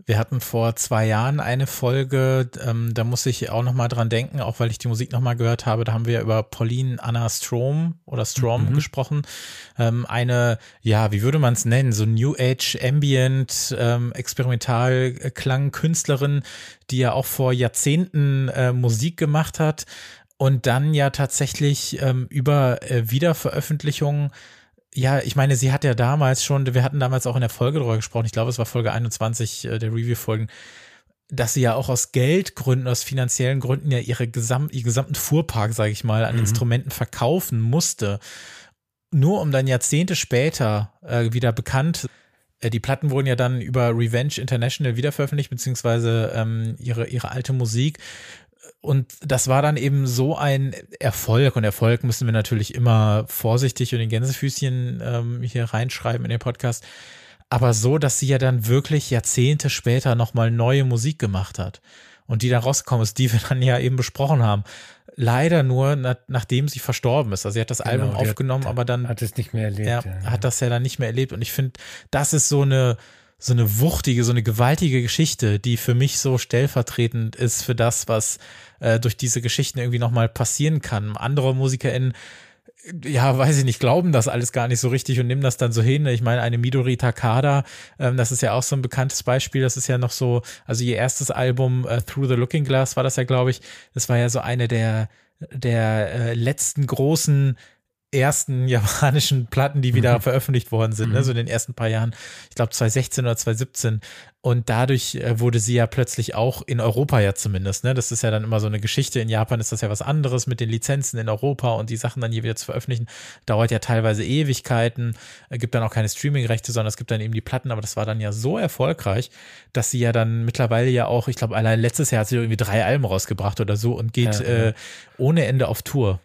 Wir hatten vor zwei Jahren eine Folge, ähm, da muss ich auch nochmal dran denken, auch weil ich die Musik nochmal gehört habe. Da haben wir über Pauline Anna Strom oder Strom mhm. gesprochen. Ähm, eine, ja, wie würde man es nennen? So New Age Ambient ähm, Künstlerin, die ja auch vor Jahrzehnten äh, Musik gemacht hat und dann ja tatsächlich ähm, über äh, Wiederveröffentlichungen ja, ich meine, sie hat ja damals schon, wir hatten damals auch in der Folge darüber gesprochen, ich glaube, es war Folge 21 äh, der Review-Folgen, dass sie ja auch aus Geldgründen, aus finanziellen Gründen ja ihre gesam ihren gesamten Fuhrpark, sage ich mal, an mhm. Instrumenten verkaufen musste. Nur um dann Jahrzehnte später äh, wieder bekannt äh, die Platten wurden ja dann über Revenge International wiederveröffentlicht, beziehungsweise ähm, ihre, ihre alte Musik und das war dann eben so ein Erfolg. Und Erfolg müssen wir natürlich immer vorsichtig und in Gänsefüßchen ähm, hier reinschreiben in den Podcast. Aber so, dass sie ja dann wirklich Jahrzehnte später nochmal neue Musik gemacht hat. Und die da rausgekommen ist, die wir dann ja eben besprochen haben. Leider nur, na, nachdem sie verstorben ist. Also sie hat das genau, Album aufgenommen, hat, aber dann. Hat es nicht mehr erlebt. Ja, ja, hat das ja dann nicht mehr erlebt. Und ich finde, das ist so eine, so eine wuchtige, so eine gewaltige Geschichte, die für mich so stellvertretend ist für das, was äh, durch diese Geschichten irgendwie nochmal passieren kann. Andere MusikerInnen ja, weiß ich nicht, glauben das alles gar nicht so richtig und nehmen das dann so hin. Ich meine, eine Midori Takada, ähm, das ist ja auch so ein bekanntes Beispiel. Das ist ja noch so, also ihr erstes Album äh, Through the Looking Glass war das ja, glaube ich. Das war ja so eine der der äh, letzten großen ersten japanischen Platten, die wieder mhm. veröffentlicht worden sind, ne, mhm. ne, so in den ersten paar Jahren, ich glaube 2016 oder 2017. Und dadurch äh, wurde sie ja plötzlich auch in Europa ja zumindest, ne? Das ist ja dann immer so eine Geschichte. In Japan ist das ja was anderes mit den Lizenzen in Europa und die Sachen dann hier wieder zu veröffentlichen, dauert ja teilweise Ewigkeiten, äh, gibt dann auch keine Streaming-Rechte, sondern es gibt dann eben die Platten, aber das war dann ja so erfolgreich, dass sie ja dann mittlerweile ja auch, ich glaube, allein letztes Jahr hat sie irgendwie drei Alben rausgebracht oder so und geht ja, ja. Äh, ohne Ende auf Tour.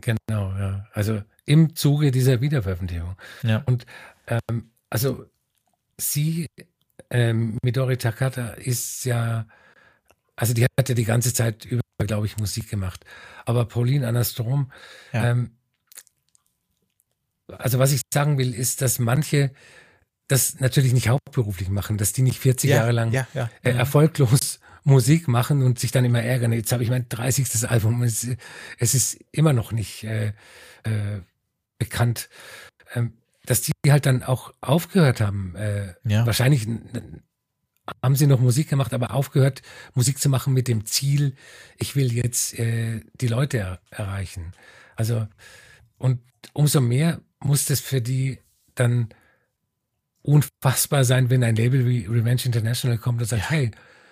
Genau, ja. Also im Zuge dieser Wiederveröffentlichung. Ja. Und ähm, also sie, ähm, Midori Takata, ist ja, also die hat ja die ganze Zeit über, glaube ich, Musik gemacht. Aber Pauline Anastrom, ja. ähm, also was ich sagen will, ist, dass manche das natürlich nicht hauptberuflich machen, dass die nicht 40 ja, Jahre lang ja. Äh, mhm. erfolglos Musik machen und sich dann immer ärgern. Jetzt habe ich mein 30. Album. Es, es ist immer noch nicht äh, äh, bekannt, ähm, dass die halt dann auch aufgehört haben. Äh, ja. Wahrscheinlich haben sie noch Musik gemacht, aber aufgehört, Musik zu machen mit dem Ziel, ich will jetzt äh, die Leute er erreichen. Also, und umso mehr muss das für die dann unfassbar sein, wenn ein Label wie Revenge International kommt und sagt, ja. hey,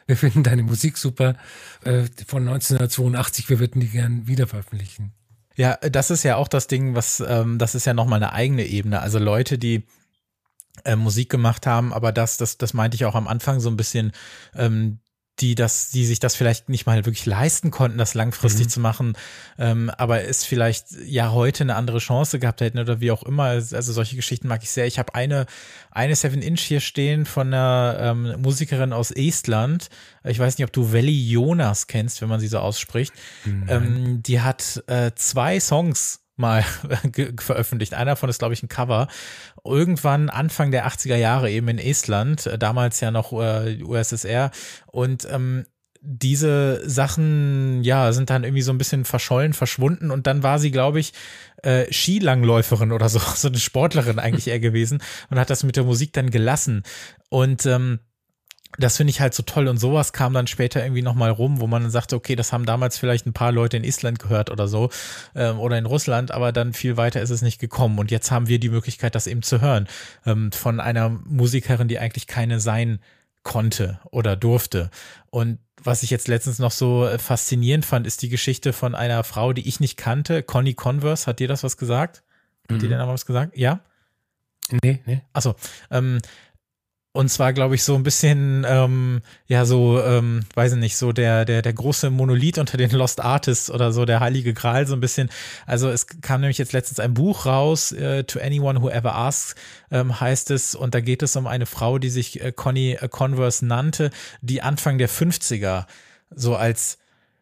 wir finden deine Musik super äh, von 1982, wir würden die gern wieder veröffentlichen. Ja, das ist ja auch das Ding, was, ähm, das ist ja nochmal eine eigene Ebene. Also Leute, die äh, Musik gemacht haben, aber das, das, das meinte ich auch am Anfang so ein bisschen, ähm, die das, die sich das vielleicht nicht mal wirklich leisten konnten, das langfristig mhm. zu machen, ähm, aber es vielleicht ja heute eine andere Chance gehabt hätten oder wie auch immer. Also solche Geschichten mag ich sehr. Ich habe eine eine Seven Inch hier stehen von einer ähm, Musikerin aus Estland. Ich weiß nicht, ob du Veli Jonas kennst, wenn man sie so ausspricht. Ähm, die hat äh, zwei Songs mal veröffentlicht. Einer davon ist, glaube ich, ein Cover. Irgendwann Anfang der 80er Jahre eben in Estland, äh, damals ja noch äh, USSR. Und ähm, diese Sachen, ja, sind dann irgendwie so ein bisschen verschollen, verschwunden und dann war sie, glaube ich, äh, Skilangläuferin oder so, so eine Sportlerin eigentlich eher gewesen und hat das mit der Musik dann gelassen. Und ähm, das finde ich halt so toll und sowas kam dann später irgendwie nochmal rum, wo man dann sagte, okay, das haben damals vielleicht ein paar Leute in Island gehört oder so ähm, oder in Russland, aber dann viel weiter ist es nicht gekommen und jetzt haben wir die Möglichkeit, das eben zu hören ähm, von einer Musikerin, die eigentlich keine sein konnte oder durfte und was ich jetzt letztens noch so äh, faszinierend fand, ist die Geschichte von einer Frau, die ich nicht kannte, Connie Converse, hat dir das was gesagt? Hat mhm. dir der Name was gesagt? Ja? Nee, nee. Achso, ähm, und zwar, glaube ich, so ein bisschen, ähm, ja, so, ähm, weiß ich nicht, so der, der, der große Monolith unter den Lost Artists oder so, der heilige Gral, so ein bisschen. Also es kam nämlich jetzt letztens ein Buch raus, äh, To Anyone Who Ever Asks, ähm, heißt es, und da geht es um eine Frau, die sich äh, Connie äh, Converse nannte, die Anfang der 50er so als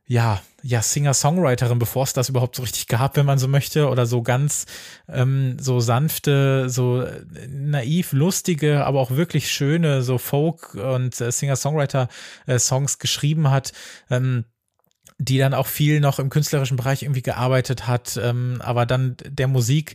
ja, ja, Singer-Songwriterin, bevor es das überhaupt so richtig gab, wenn man so möchte, oder so ganz ähm, so sanfte, so naiv, lustige, aber auch wirklich schöne, so Folk- und äh, Singer-Songwriter-Songs äh, geschrieben hat. Ähm, die dann auch viel noch im künstlerischen Bereich irgendwie gearbeitet hat, ähm, aber dann der Musik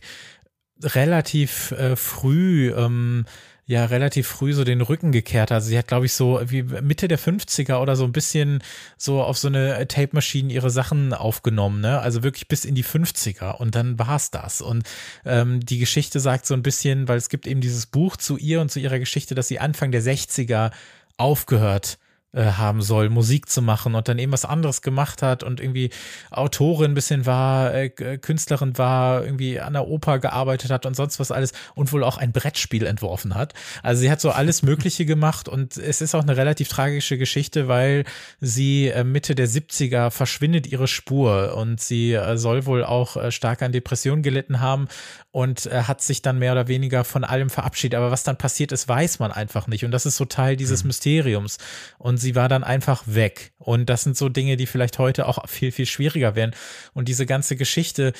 relativ äh, früh ähm, ja relativ früh so den Rücken gekehrt. Also sie hat, glaube ich, so wie Mitte der 50er oder so ein bisschen so auf so eine Tape-Maschine ihre Sachen aufgenommen, ne? Also wirklich bis in die 50er und dann war's das. Und ähm, die Geschichte sagt so ein bisschen, weil es gibt eben dieses Buch zu ihr und zu ihrer Geschichte, dass sie Anfang der 60er aufgehört haben soll, Musik zu machen und dann eben was anderes gemacht hat und irgendwie Autorin ein bisschen war, äh, Künstlerin war, irgendwie an der Oper gearbeitet hat und sonst was alles und wohl auch ein Brettspiel entworfen hat. Also sie hat so alles Mögliche gemacht und es ist auch eine relativ tragische Geschichte, weil sie äh, Mitte der 70er verschwindet ihre Spur und sie äh, soll wohl auch äh, stark an Depressionen gelitten haben und äh, hat sich dann mehr oder weniger von allem verabschiedet. Aber was dann passiert ist, weiß man einfach nicht. Und das ist so Teil dieses mhm. Mysteriums. Und sie war dann einfach weg. Und das sind so Dinge, die vielleicht heute auch viel, viel schwieriger wären. Und diese ganze Geschichte,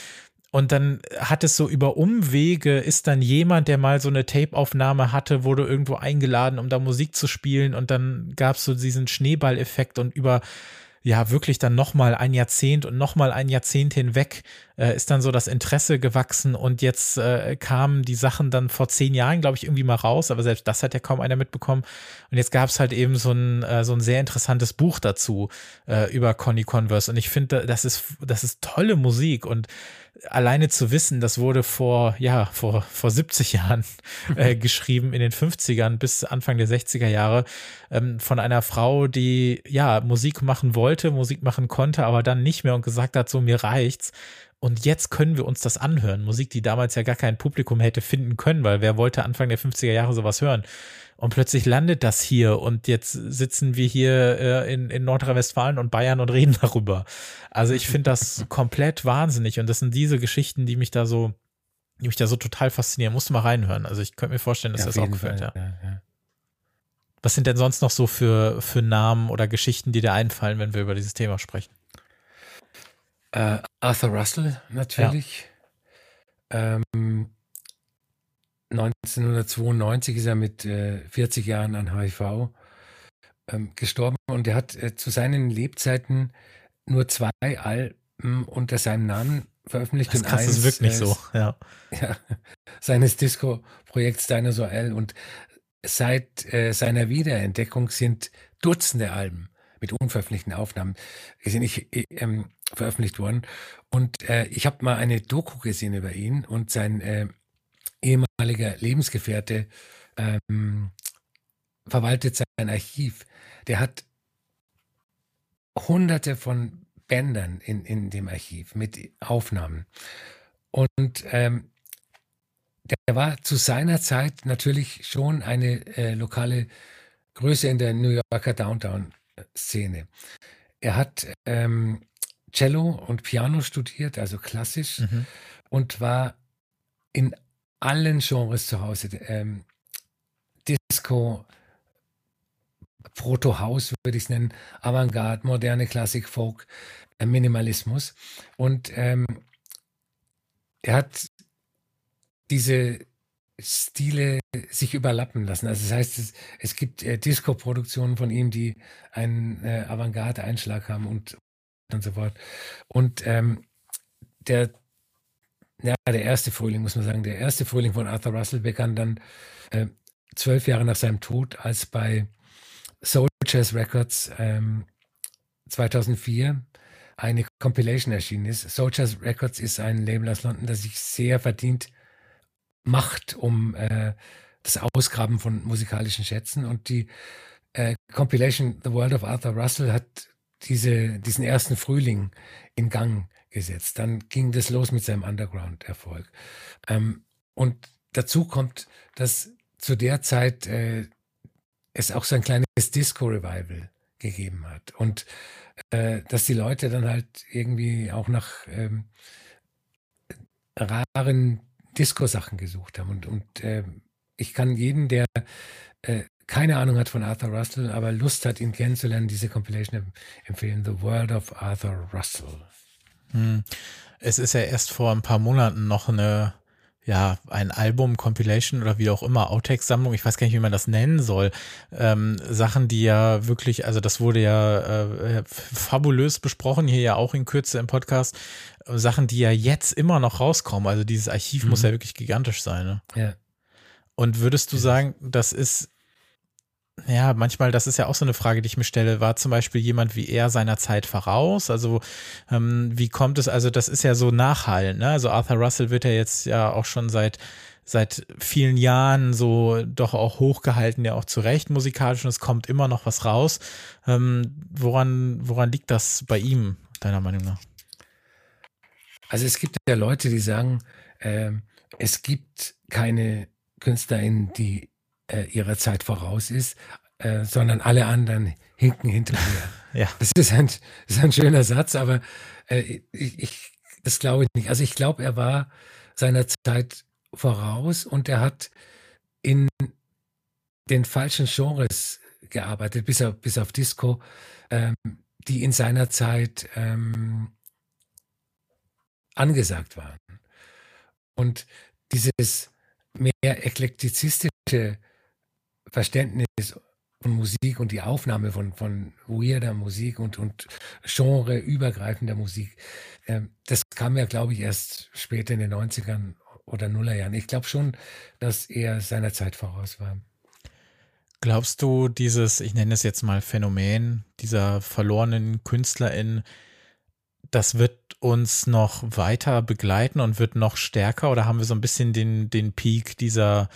und dann hat es so über Umwege, ist dann jemand, der mal so eine Tape-Aufnahme hatte, wurde irgendwo eingeladen, um da Musik zu spielen. Und dann gab es so diesen Schneeballeffekt und über ja wirklich dann nochmal ein Jahrzehnt und nochmal ein Jahrzehnt hinweg äh, ist dann so das Interesse gewachsen. Und jetzt äh, kamen die Sachen dann vor zehn Jahren, glaube ich, irgendwie mal raus, aber selbst das hat ja kaum einer mitbekommen. Und jetzt gab es halt eben so ein, äh, so ein sehr interessantes Buch dazu äh, über Connie Converse. Und ich finde, das ist, das ist tolle Musik. Und alleine zu wissen, das wurde vor, ja, vor, vor 70 Jahren äh, geschrieben, in den 50ern bis Anfang der 60er Jahre, ähm, von einer Frau, die, ja, Musik machen wollte, Musik machen konnte, aber dann nicht mehr und gesagt hat, so, mir reicht's. Und jetzt können wir uns das anhören. Musik, die damals ja gar kein Publikum hätte finden können, weil wer wollte Anfang der 50er Jahre sowas hören? Und plötzlich landet das hier und jetzt sitzen wir hier äh, in, in Nordrhein-Westfalen und Bayern und reden darüber. Also ich finde das komplett wahnsinnig und das sind diese Geschichten, die mich da so, die mich da so total faszinieren. Musst du mal reinhören. Also ich könnte mir vorstellen, dass ja, das auch gefällt, ja. Ja, ja. Was sind denn sonst noch so für, für Namen oder Geschichten, die dir einfallen, wenn wir über dieses Thema sprechen? Uh, Arthur Russell natürlich. Ähm, 1992 ist er mit äh, 40 Jahren an HIV ähm, gestorben und er hat äh, zu seinen Lebzeiten nur zwei Alben unter seinem Namen veröffentlicht. Das, krass, das wirkt nicht so, ja. ja seines Disco-Projekts Dinosaur L und seit äh, seiner Wiederentdeckung sind Dutzende Alben mit unveröffentlichten Aufnahmen sind nicht äh, ähm, veröffentlicht worden. Und äh, ich habe mal eine Doku gesehen über ihn und sein äh, ehemaliger Lebensgefährte ähm, verwaltet sein Archiv. Der hat hunderte von Bändern in, in dem Archiv mit Aufnahmen. Und ähm, der war zu seiner Zeit natürlich schon eine äh, lokale Größe in der New Yorker Downtown-Szene. Er hat ähm, Cello und Piano studiert, also klassisch, mhm. und war in allen Genres zu Hause. Ähm, Disco, Proto-House würde ich es nennen, Avantgarde, moderne Klassik, Folk, äh, Minimalismus. Und ähm, er hat diese Stile sich überlappen lassen. Also das heißt, es, es gibt äh, Disco-Produktionen von ihm, die einen äh, Avantgarde-Einschlag haben und, und so fort. Und ähm, der ja, der erste Frühling, muss man sagen, der erste Frühling von Arthur Russell begann dann äh, zwölf Jahre nach seinem Tod, als bei Soldiers Records ähm, 2004 eine Compilation erschienen ist. Soldiers Records ist ein Label aus London, das sich sehr verdient macht um äh, das Ausgraben von musikalischen Schätzen. Und die äh, Compilation The World of Arthur Russell hat diese, diesen ersten Frühling in Gang gesetzt. Dann ging das los mit seinem Underground-Erfolg. Ähm, und dazu kommt, dass zu der Zeit äh, es auch so ein kleines Disco-Revival gegeben hat. Und äh, dass die Leute dann halt irgendwie auch nach ähm, raren Disco-Sachen gesucht haben. Und, und äh, ich kann jeden, der äh, keine Ahnung hat von Arthur Russell, aber Lust hat, ihn kennenzulernen, diese Compilation empfehlen. The World of Arthur Russell. Hm. Es ist ja erst vor ein paar Monaten noch eine ja, ein Album, Compilation oder wie auch immer, Outtakes-Sammlung, ich weiß gar nicht, wie man das nennen soll. Ähm, Sachen, die ja wirklich, also das wurde ja äh, fabulös besprochen, hier ja auch in Kürze im Podcast. Sachen, die ja jetzt immer noch rauskommen. Also dieses Archiv mhm. muss ja wirklich gigantisch sein. Ne? Ja. Und würdest du sagen, das ist ja, manchmal, das ist ja auch so eine Frage, die ich mir stelle, war zum Beispiel jemand wie er seiner Zeit voraus? Also ähm, wie kommt es, also das ist ja so nachhallend, ne? Also Arthur Russell wird ja jetzt ja auch schon seit seit vielen Jahren so doch auch hochgehalten, ja auch zu Recht musikalisch und es kommt immer noch was raus. Ähm, woran, woran liegt das bei ihm, deiner Meinung nach? Also es gibt ja Leute, die sagen, äh, es gibt keine KünstlerInnen, die äh, ihrer Zeit voraus ist, äh, sondern alle anderen hinken hinterher. ja. Das ist ein, das ist ein schöner Satz, aber äh, ich, ich, das glaube ich nicht. Also ich glaube, er war seiner Zeit voraus und er hat in den falschen Genres gearbeitet, bis auf, bis auf Disco, ähm, die in seiner Zeit ähm, angesagt waren. Und dieses mehr eklektizistische Verständnis von Musik und die Aufnahme von, von weirder Musik und, und genreübergreifender Musik, äh, das kam ja, glaube ich, erst später in den 90ern oder Nullerjahren. Ich glaube schon, dass er seiner Zeit voraus war. Glaubst du, dieses, ich nenne es jetzt mal Phänomen dieser verlorenen Künstlerin, das wird uns noch weiter begleiten und wird noch stärker oder haben wir so ein bisschen den, den Peak dieser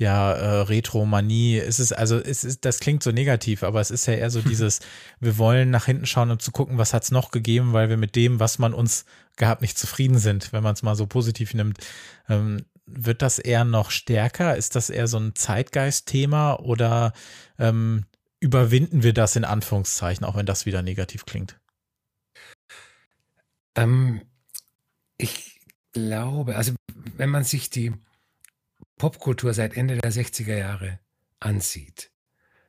ja, äh, Retromanie. Es ist, also, es ist, das klingt so negativ, aber es ist ja eher so dieses, wir wollen nach hinten schauen und zu gucken, was hat's noch gegeben, weil wir mit dem, was man uns gehabt, nicht zufrieden sind, wenn man es mal so positiv nimmt. Ähm, wird das eher noch stärker? Ist das eher so ein Zeitgeist-Thema oder ähm, überwinden wir das in Anführungszeichen, auch wenn das wieder negativ klingt? Ähm, ich glaube, also wenn man sich die Popkultur seit Ende der 60er Jahre ansieht,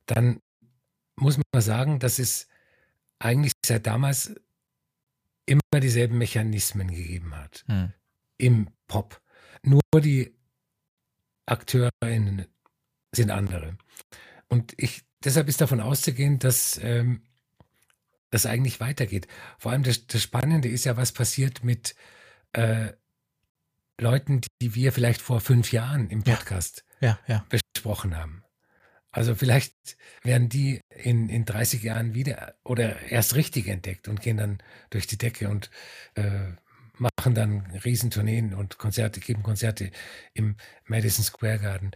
dann muss man sagen, dass es eigentlich seit damals immer dieselben Mechanismen gegeben hat hm. im Pop. Nur die AkteurInnen sind andere. Und ich, deshalb ist davon auszugehen, dass ähm, das eigentlich weitergeht. Vor allem das, das Spannende ist ja, was passiert mit äh, Leuten, die wir vielleicht vor fünf Jahren im Podcast ja, ja, ja. besprochen haben. Also vielleicht werden die in, in 30 Jahren wieder oder erst richtig entdeckt und gehen dann durch die Decke und äh, machen dann Riesentourneen und Konzerte, geben Konzerte im Madison Square Garden.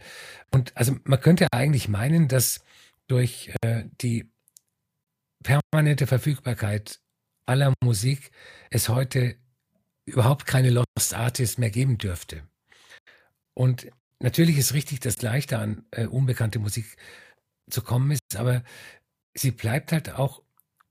Und also man könnte eigentlich meinen, dass durch äh, die permanente Verfügbarkeit aller Musik es heute überhaupt keine Lost Artists mehr geben dürfte. Und natürlich ist richtig, dass leichter an äh, unbekannte Musik zu kommen ist, aber sie bleibt halt auch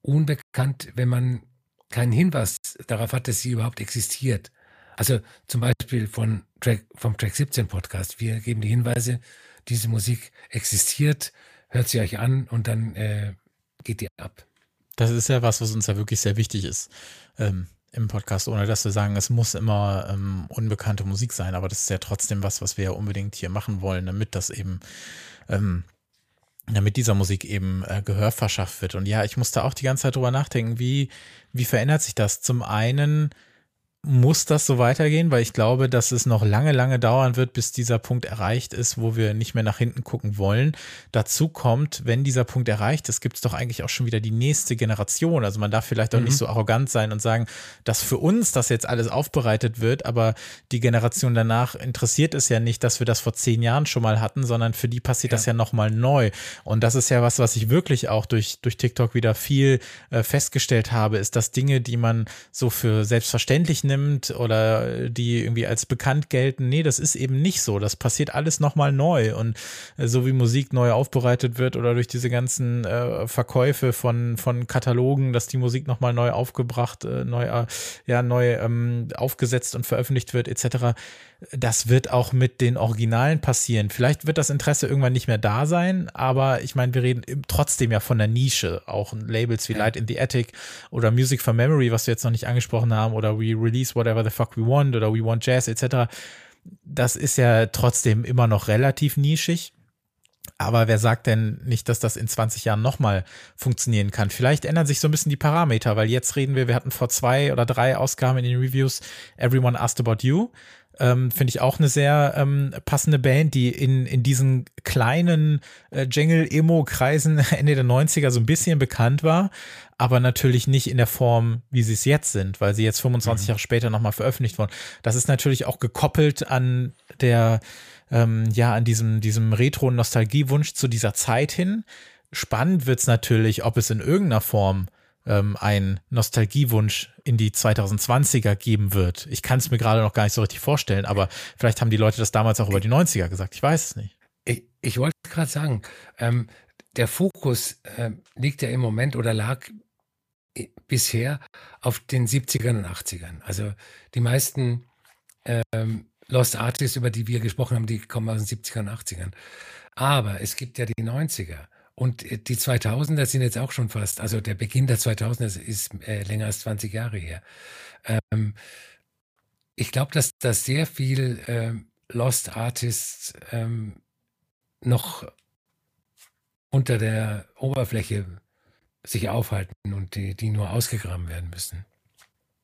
unbekannt, wenn man keinen Hinweis darauf hat, dass sie überhaupt existiert. Also zum Beispiel von Track, vom Track 17 Podcast. Wir geben die Hinweise, diese Musik existiert, hört sie euch an und dann äh, geht die ab. Das ist ja was, was uns ja wirklich sehr wichtig ist. Ähm, im Podcast, ohne dass wir sagen, es muss immer ähm, unbekannte Musik sein, aber das ist ja trotzdem was, was wir ja unbedingt hier machen wollen, damit das eben, ähm, damit dieser Musik eben äh, Gehör verschafft wird. Und ja, ich musste auch die ganze Zeit drüber nachdenken, wie, wie verändert sich das? Zum einen muss das so weitergehen, weil ich glaube, dass es noch lange, lange dauern wird, bis dieser Punkt erreicht ist, wo wir nicht mehr nach hinten gucken wollen. Dazu kommt, wenn dieser Punkt erreicht ist, gibt es doch eigentlich auch schon wieder die nächste Generation. Also man darf vielleicht auch mhm. nicht so arrogant sein und sagen, dass für uns das jetzt alles aufbereitet wird, aber die Generation danach interessiert es ja nicht, dass wir das vor zehn Jahren schon mal hatten, sondern für die passiert ja. das ja nochmal neu. Und das ist ja was, was ich wirklich auch durch, durch TikTok wieder viel äh, festgestellt habe, ist, dass Dinge, die man so für selbstverständlich nimmt, nimmt oder die irgendwie als bekannt gelten. Nee, das ist eben nicht so. Das passiert alles nochmal neu. Und äh, so wie Musik neu aufbereitet wird oder durch diese ganzen äh, Verkäufe von, von Katalogen, dass die Musik nochmal neu aufgebracht, äh, neu, äh, ja, neu ähm, aufgesetzt und veröffentlicht wird, etc das wird auch mit den Originalen passieren. Vielleicht wird das Interesse irgendwann nicht mehr da sein, aber ich meine, wir reden trotzdem ja von der Nische. Auch Labels wie. Light in the Attic oder Music for Memory, was wir jetzt noch nicht angesprochen haben, oder We Release Whatever the Fuck We Want oder We Want Jazz etc. Das ist ja trotzdem immer noch relativ nischig. Aber wer sagt denn nicht, dass das in 20 Jahren nochmal funktionieren kann? Vielleicht ändern sich so ein bisschen die Parameter, weil jetzt reden wir, wir hatten vor zwei oder drei Ausgaben in den Reviews Everyone Asked About You. Ähm, Finde ich auch eine sehr ähm, passende Band, die in, in diesen kleinen äh, Jangle-Emo-Kreisen Ende der 90er so ein bisschen bekannt war, aber natürlich nicht in der Form, wie sie es jetzt sind, weil sie jetzt 25 mhm. Jahre später nochmal veröffentlicht wurden. Das ist natürlich auch gekoppelt an der, ähm, ja, an diesem, diesem Retro-Nostalgiewunsch zu dieser Zeit hin. Spannend wird's natürlich, ob es in irgendeiner Form ähm, ein Nostalgiewunsch in die 2020er geben wird. Ich kann es mir gerade noch gar nicht so richtig vorstellen, aber vielleicht haben die Leute das damals auch über die 90er gesagt. Ich weiß es nicht. Ich, ich wollte gerade sagen, ähm, der Fokus äh, liegt ja im Moment oder lag bisher auf den 70ern und 80ern. Also die meisten ähm, Lost Artists, über die wir gesprochen haben, die kommen aus den 70ern und 80ern. Aber es gibt ja die 90er. Und äh, die 2000er sind jetzt auch schon fast, also der Beginn der 2000er ist äh, länger als 20 Jahre her. Ähm, ich glaube, dass da sehr viel ähm, Lost Artists ähm, noch unter der Oberfläche sich aufhalten und die, die nur ausgegraben werden müssen.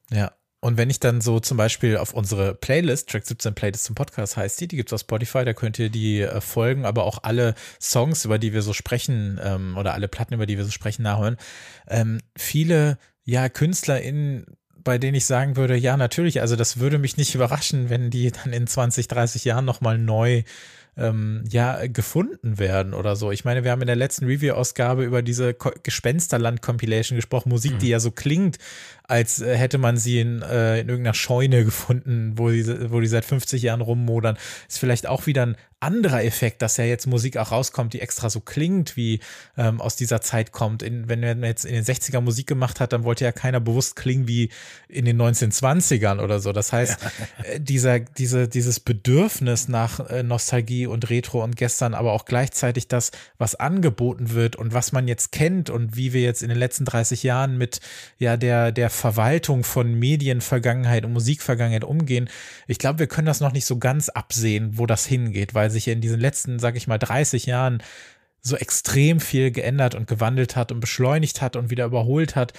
Ja, und wenn ich dann so zum Beispiel auf unsere Playlist, Track 17 Playlist zum Podcast heißt die, die gibt's auf Spotify, da könnt ihr die äh, folgen, aber auch alle Songs, über die wir so sprechen, ähm, oder alle Platten, über die wir so sprechen, nachhören. Ähm, viele, ja, KünstlerInnen, bei denen ich sagen würde, ja, natürlich, also das würde mich nicht überraschen, wenn die dann in 20, 30 Jahren nochmal neu ähm, ja gefunden werden oder so. Ich meine, wir haben in der letzten Review-Ausgabe über diese Gespensterland-Compilation gesprochen, Musik, mhm. die ja so klingt, als äh, hätte man sie in, äh, in irgendeiner Scheune gefunden, wo die, wo die seit 50 Jahren rummodern. Ist vielleicht auch wieder ein anderer Effekt, dass ja jetzt Musik auch rauskommt, die extra so klingt, wie ähm, aus dieser Zeit kommt. In, wenn man jetzt in den 60er Musik gemacht hat, dann wollte ja keiner bewusst klingen wie in den 1920ern oder so. Das heißt, ja. äh, dieser, diese, dieses Bedürfnis nach äh, Nostalgie und Retro und gestern, aber auch gleichzeitig das, was angeboten wird und was man jetzt kennt und wie wir jetzt in den letzten 30 Jahren mit ja der, der Verwaltung von Medienvergangenheit und Musikvergangenheit umgehen. Ich glaube, wir können das noch nicht so ganz absehen, wo das hingeht, weil sich in diesen letzten, sag ich mal, 30 Jahren so extrem viel geändert und gewandelt hat und beschleunigt hat und wieder überholt hat.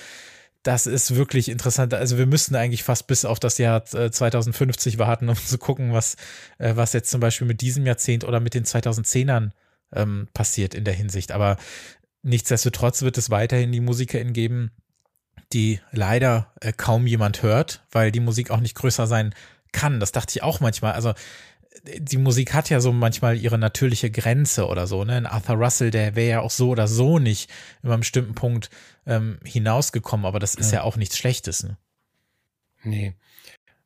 Das ist wirklich interessant. Also wir müssten eigentlich fast bis auf das Jahr 2050 äh, warten, um zu gucken, was, äh, was jetzt zum Beispiel mit diesem Jahrzehnt oder mit den 2010ern ähm, passiert in der Hinsicht. Aber nichtsdestotrotz wird es weiterhin die MusikerInnen geben, die leider äh, kaum jemand hört, weil die Musik auch nicht größer sein kann. Das dachte ich auch manchmal. Also die Musik hat ja so manchmal ihre natürliche Grenze oder so. Ne? Arthur Russell, der wäre ja auch so oder so nicht über einen bestimmten Punkt ähm, hinausgekommen, aber das ist ja, ja auch nichts Schlechtes. Ne? Nee.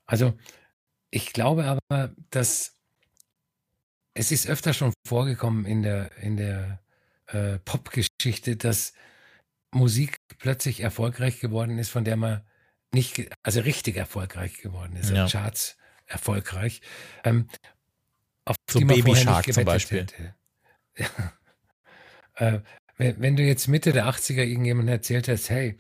Also ich glaube aber, dass es ist öfter schon vorgekommen in der, in der äh, Popgeschichte, dass Musik plötzlich erfolgreich geworden ist, von der man nicht, also richtig erfolgreich geworden ist, ja. Charts erfolgreich, ähm, auf so die man Baby Shark zum Beispiel. Ja. Äh, wenn, wenn, du jetzt Mitte der 80er irgendjemand erzählt hast, hey,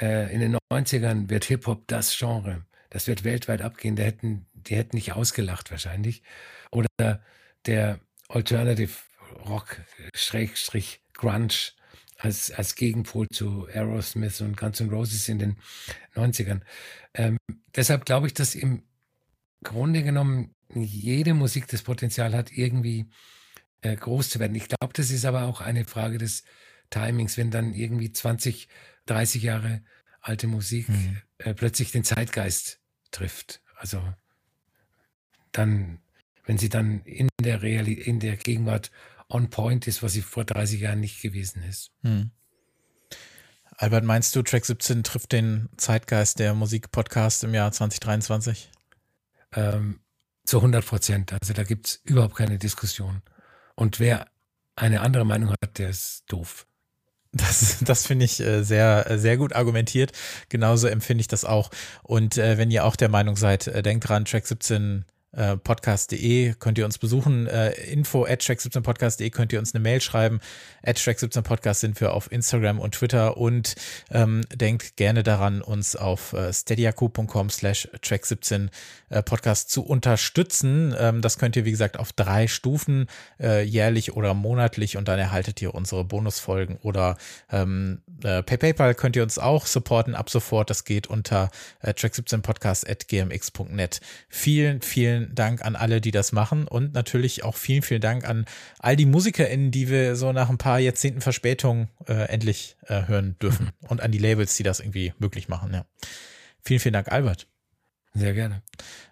äh, in den 90ern wird Hip-Hop das Genre, das wird weltweit abgehen, die hätten, die hätten nicht ausgelacht wahrscheinlich. Oder der Alternative Rock, Schrägstrich, Grunge, als, als Gegenpol zu Aerosmith und Guns N' Roses in den 90ern. Ähm, deshalb glaube ich, dass im Grunde genommen jede Musik das Potenzial hat, irgendwie äh, groß zu werden. Ich glaube, das ist aber auch eine Frage des Timings, wenn dann irgendwie 20, 30 Jahre alte Musik mhm. äh, plötzlich den Zeitgeist trifft. Also dann, wenn sie dann in der Real in der Gegenwart on point ist, was sie vor 30 Jahren nicht gewesen ist. Mhm. Albert, meinst du, Track 17 trifft den Zeitgeist der Musikpodcast im Jahr 2023? Ähm, zu 100 Prozent. Also da gibt es überhaupt keine Diskussion. Und wer eine andere Meinung hat, der ist doof. Das, das finde ich äh, sehr, sehr gut argumentiert. Genauso empfinde ich das auch. Und äh, wenn ihr auch der Meinung seid, äh, denkt dran, Track 17 äh, podcast.de könnt ihr uns besuchen. Äh, info at track17podcast.de könnt ihr uns eine Mail schreiben. At track17podcast sind wir auf Instagram und Twitter und ähm, denkt gerne daran, uns auf äh, steadyako.com slash track17 äh, podcast zu unterstützen. Ähm, das könnt ihr, wie gesagt, auf drei Stufen, äh, jährlich oder monatlich und dann erhaltet ihr unsere Bonusfolgen oder ähm, äh, per PayPal könnt ihr uns auch supporten ab sofort. Das geht unter äh, track17podcast at gmx.net. Vielen, vielen Dank an alle, die das machen und natürlich auch vielen, vielen Dank an all die MusikerInnen, die wir so nach ein paar Jahrzehnten Verspätung äh, endlich äh, hören dürfen mhm. und an die Labels, die das irgendwie möglich machen. Ja. Vielen, vielen Dank, Albert. Sehr gerne.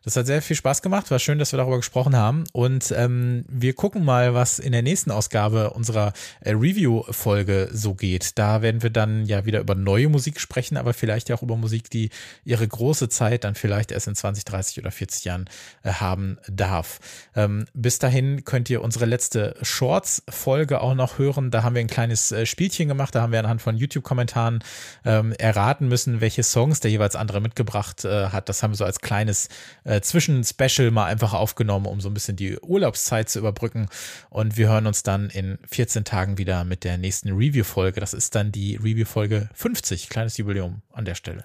Das hat sehr viel Spaß gemacht. War schön, dass wir darüber gesprochen haben. Und ähm, wir gucken mal, was in der nächsten Ausgabe unserer äh, Review-Folge so geht. Da werden wir dann ja wieder über neue Musik sprechen, aber vielleicht auch über Musik, die ihre große Zeit dann vielleicht erst in 20, 30 oder 40 Jahren äh, haben darf. Ähm, bis dahin könnt ihr unsere letzte Shorts-Folge auch noch hören. Da haben wir ein kleines äh, Spielchen gemacht. Da haben wir anhand von YouTube-Kommentaren ähm, erraten müssen, welche Songs der jeweils andere mitgebracht äh, hat. Das haben wir so als kleines äh, Zwischenspecial mal einfach aufgenommen, um so ein bisschen die Urlaubszeit zu überbrücken. Und wir hören uns dann in 14 Tagen wieder mit der nächsten Review-Folge. Das ist dann die Review-Folge 50. Kleines Jubiläum an der Stelle.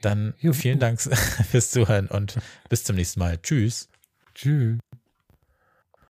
Dann vielen Dank fürs Zuhören und bis zum nächsten Mal. Tschüss. Tschüss.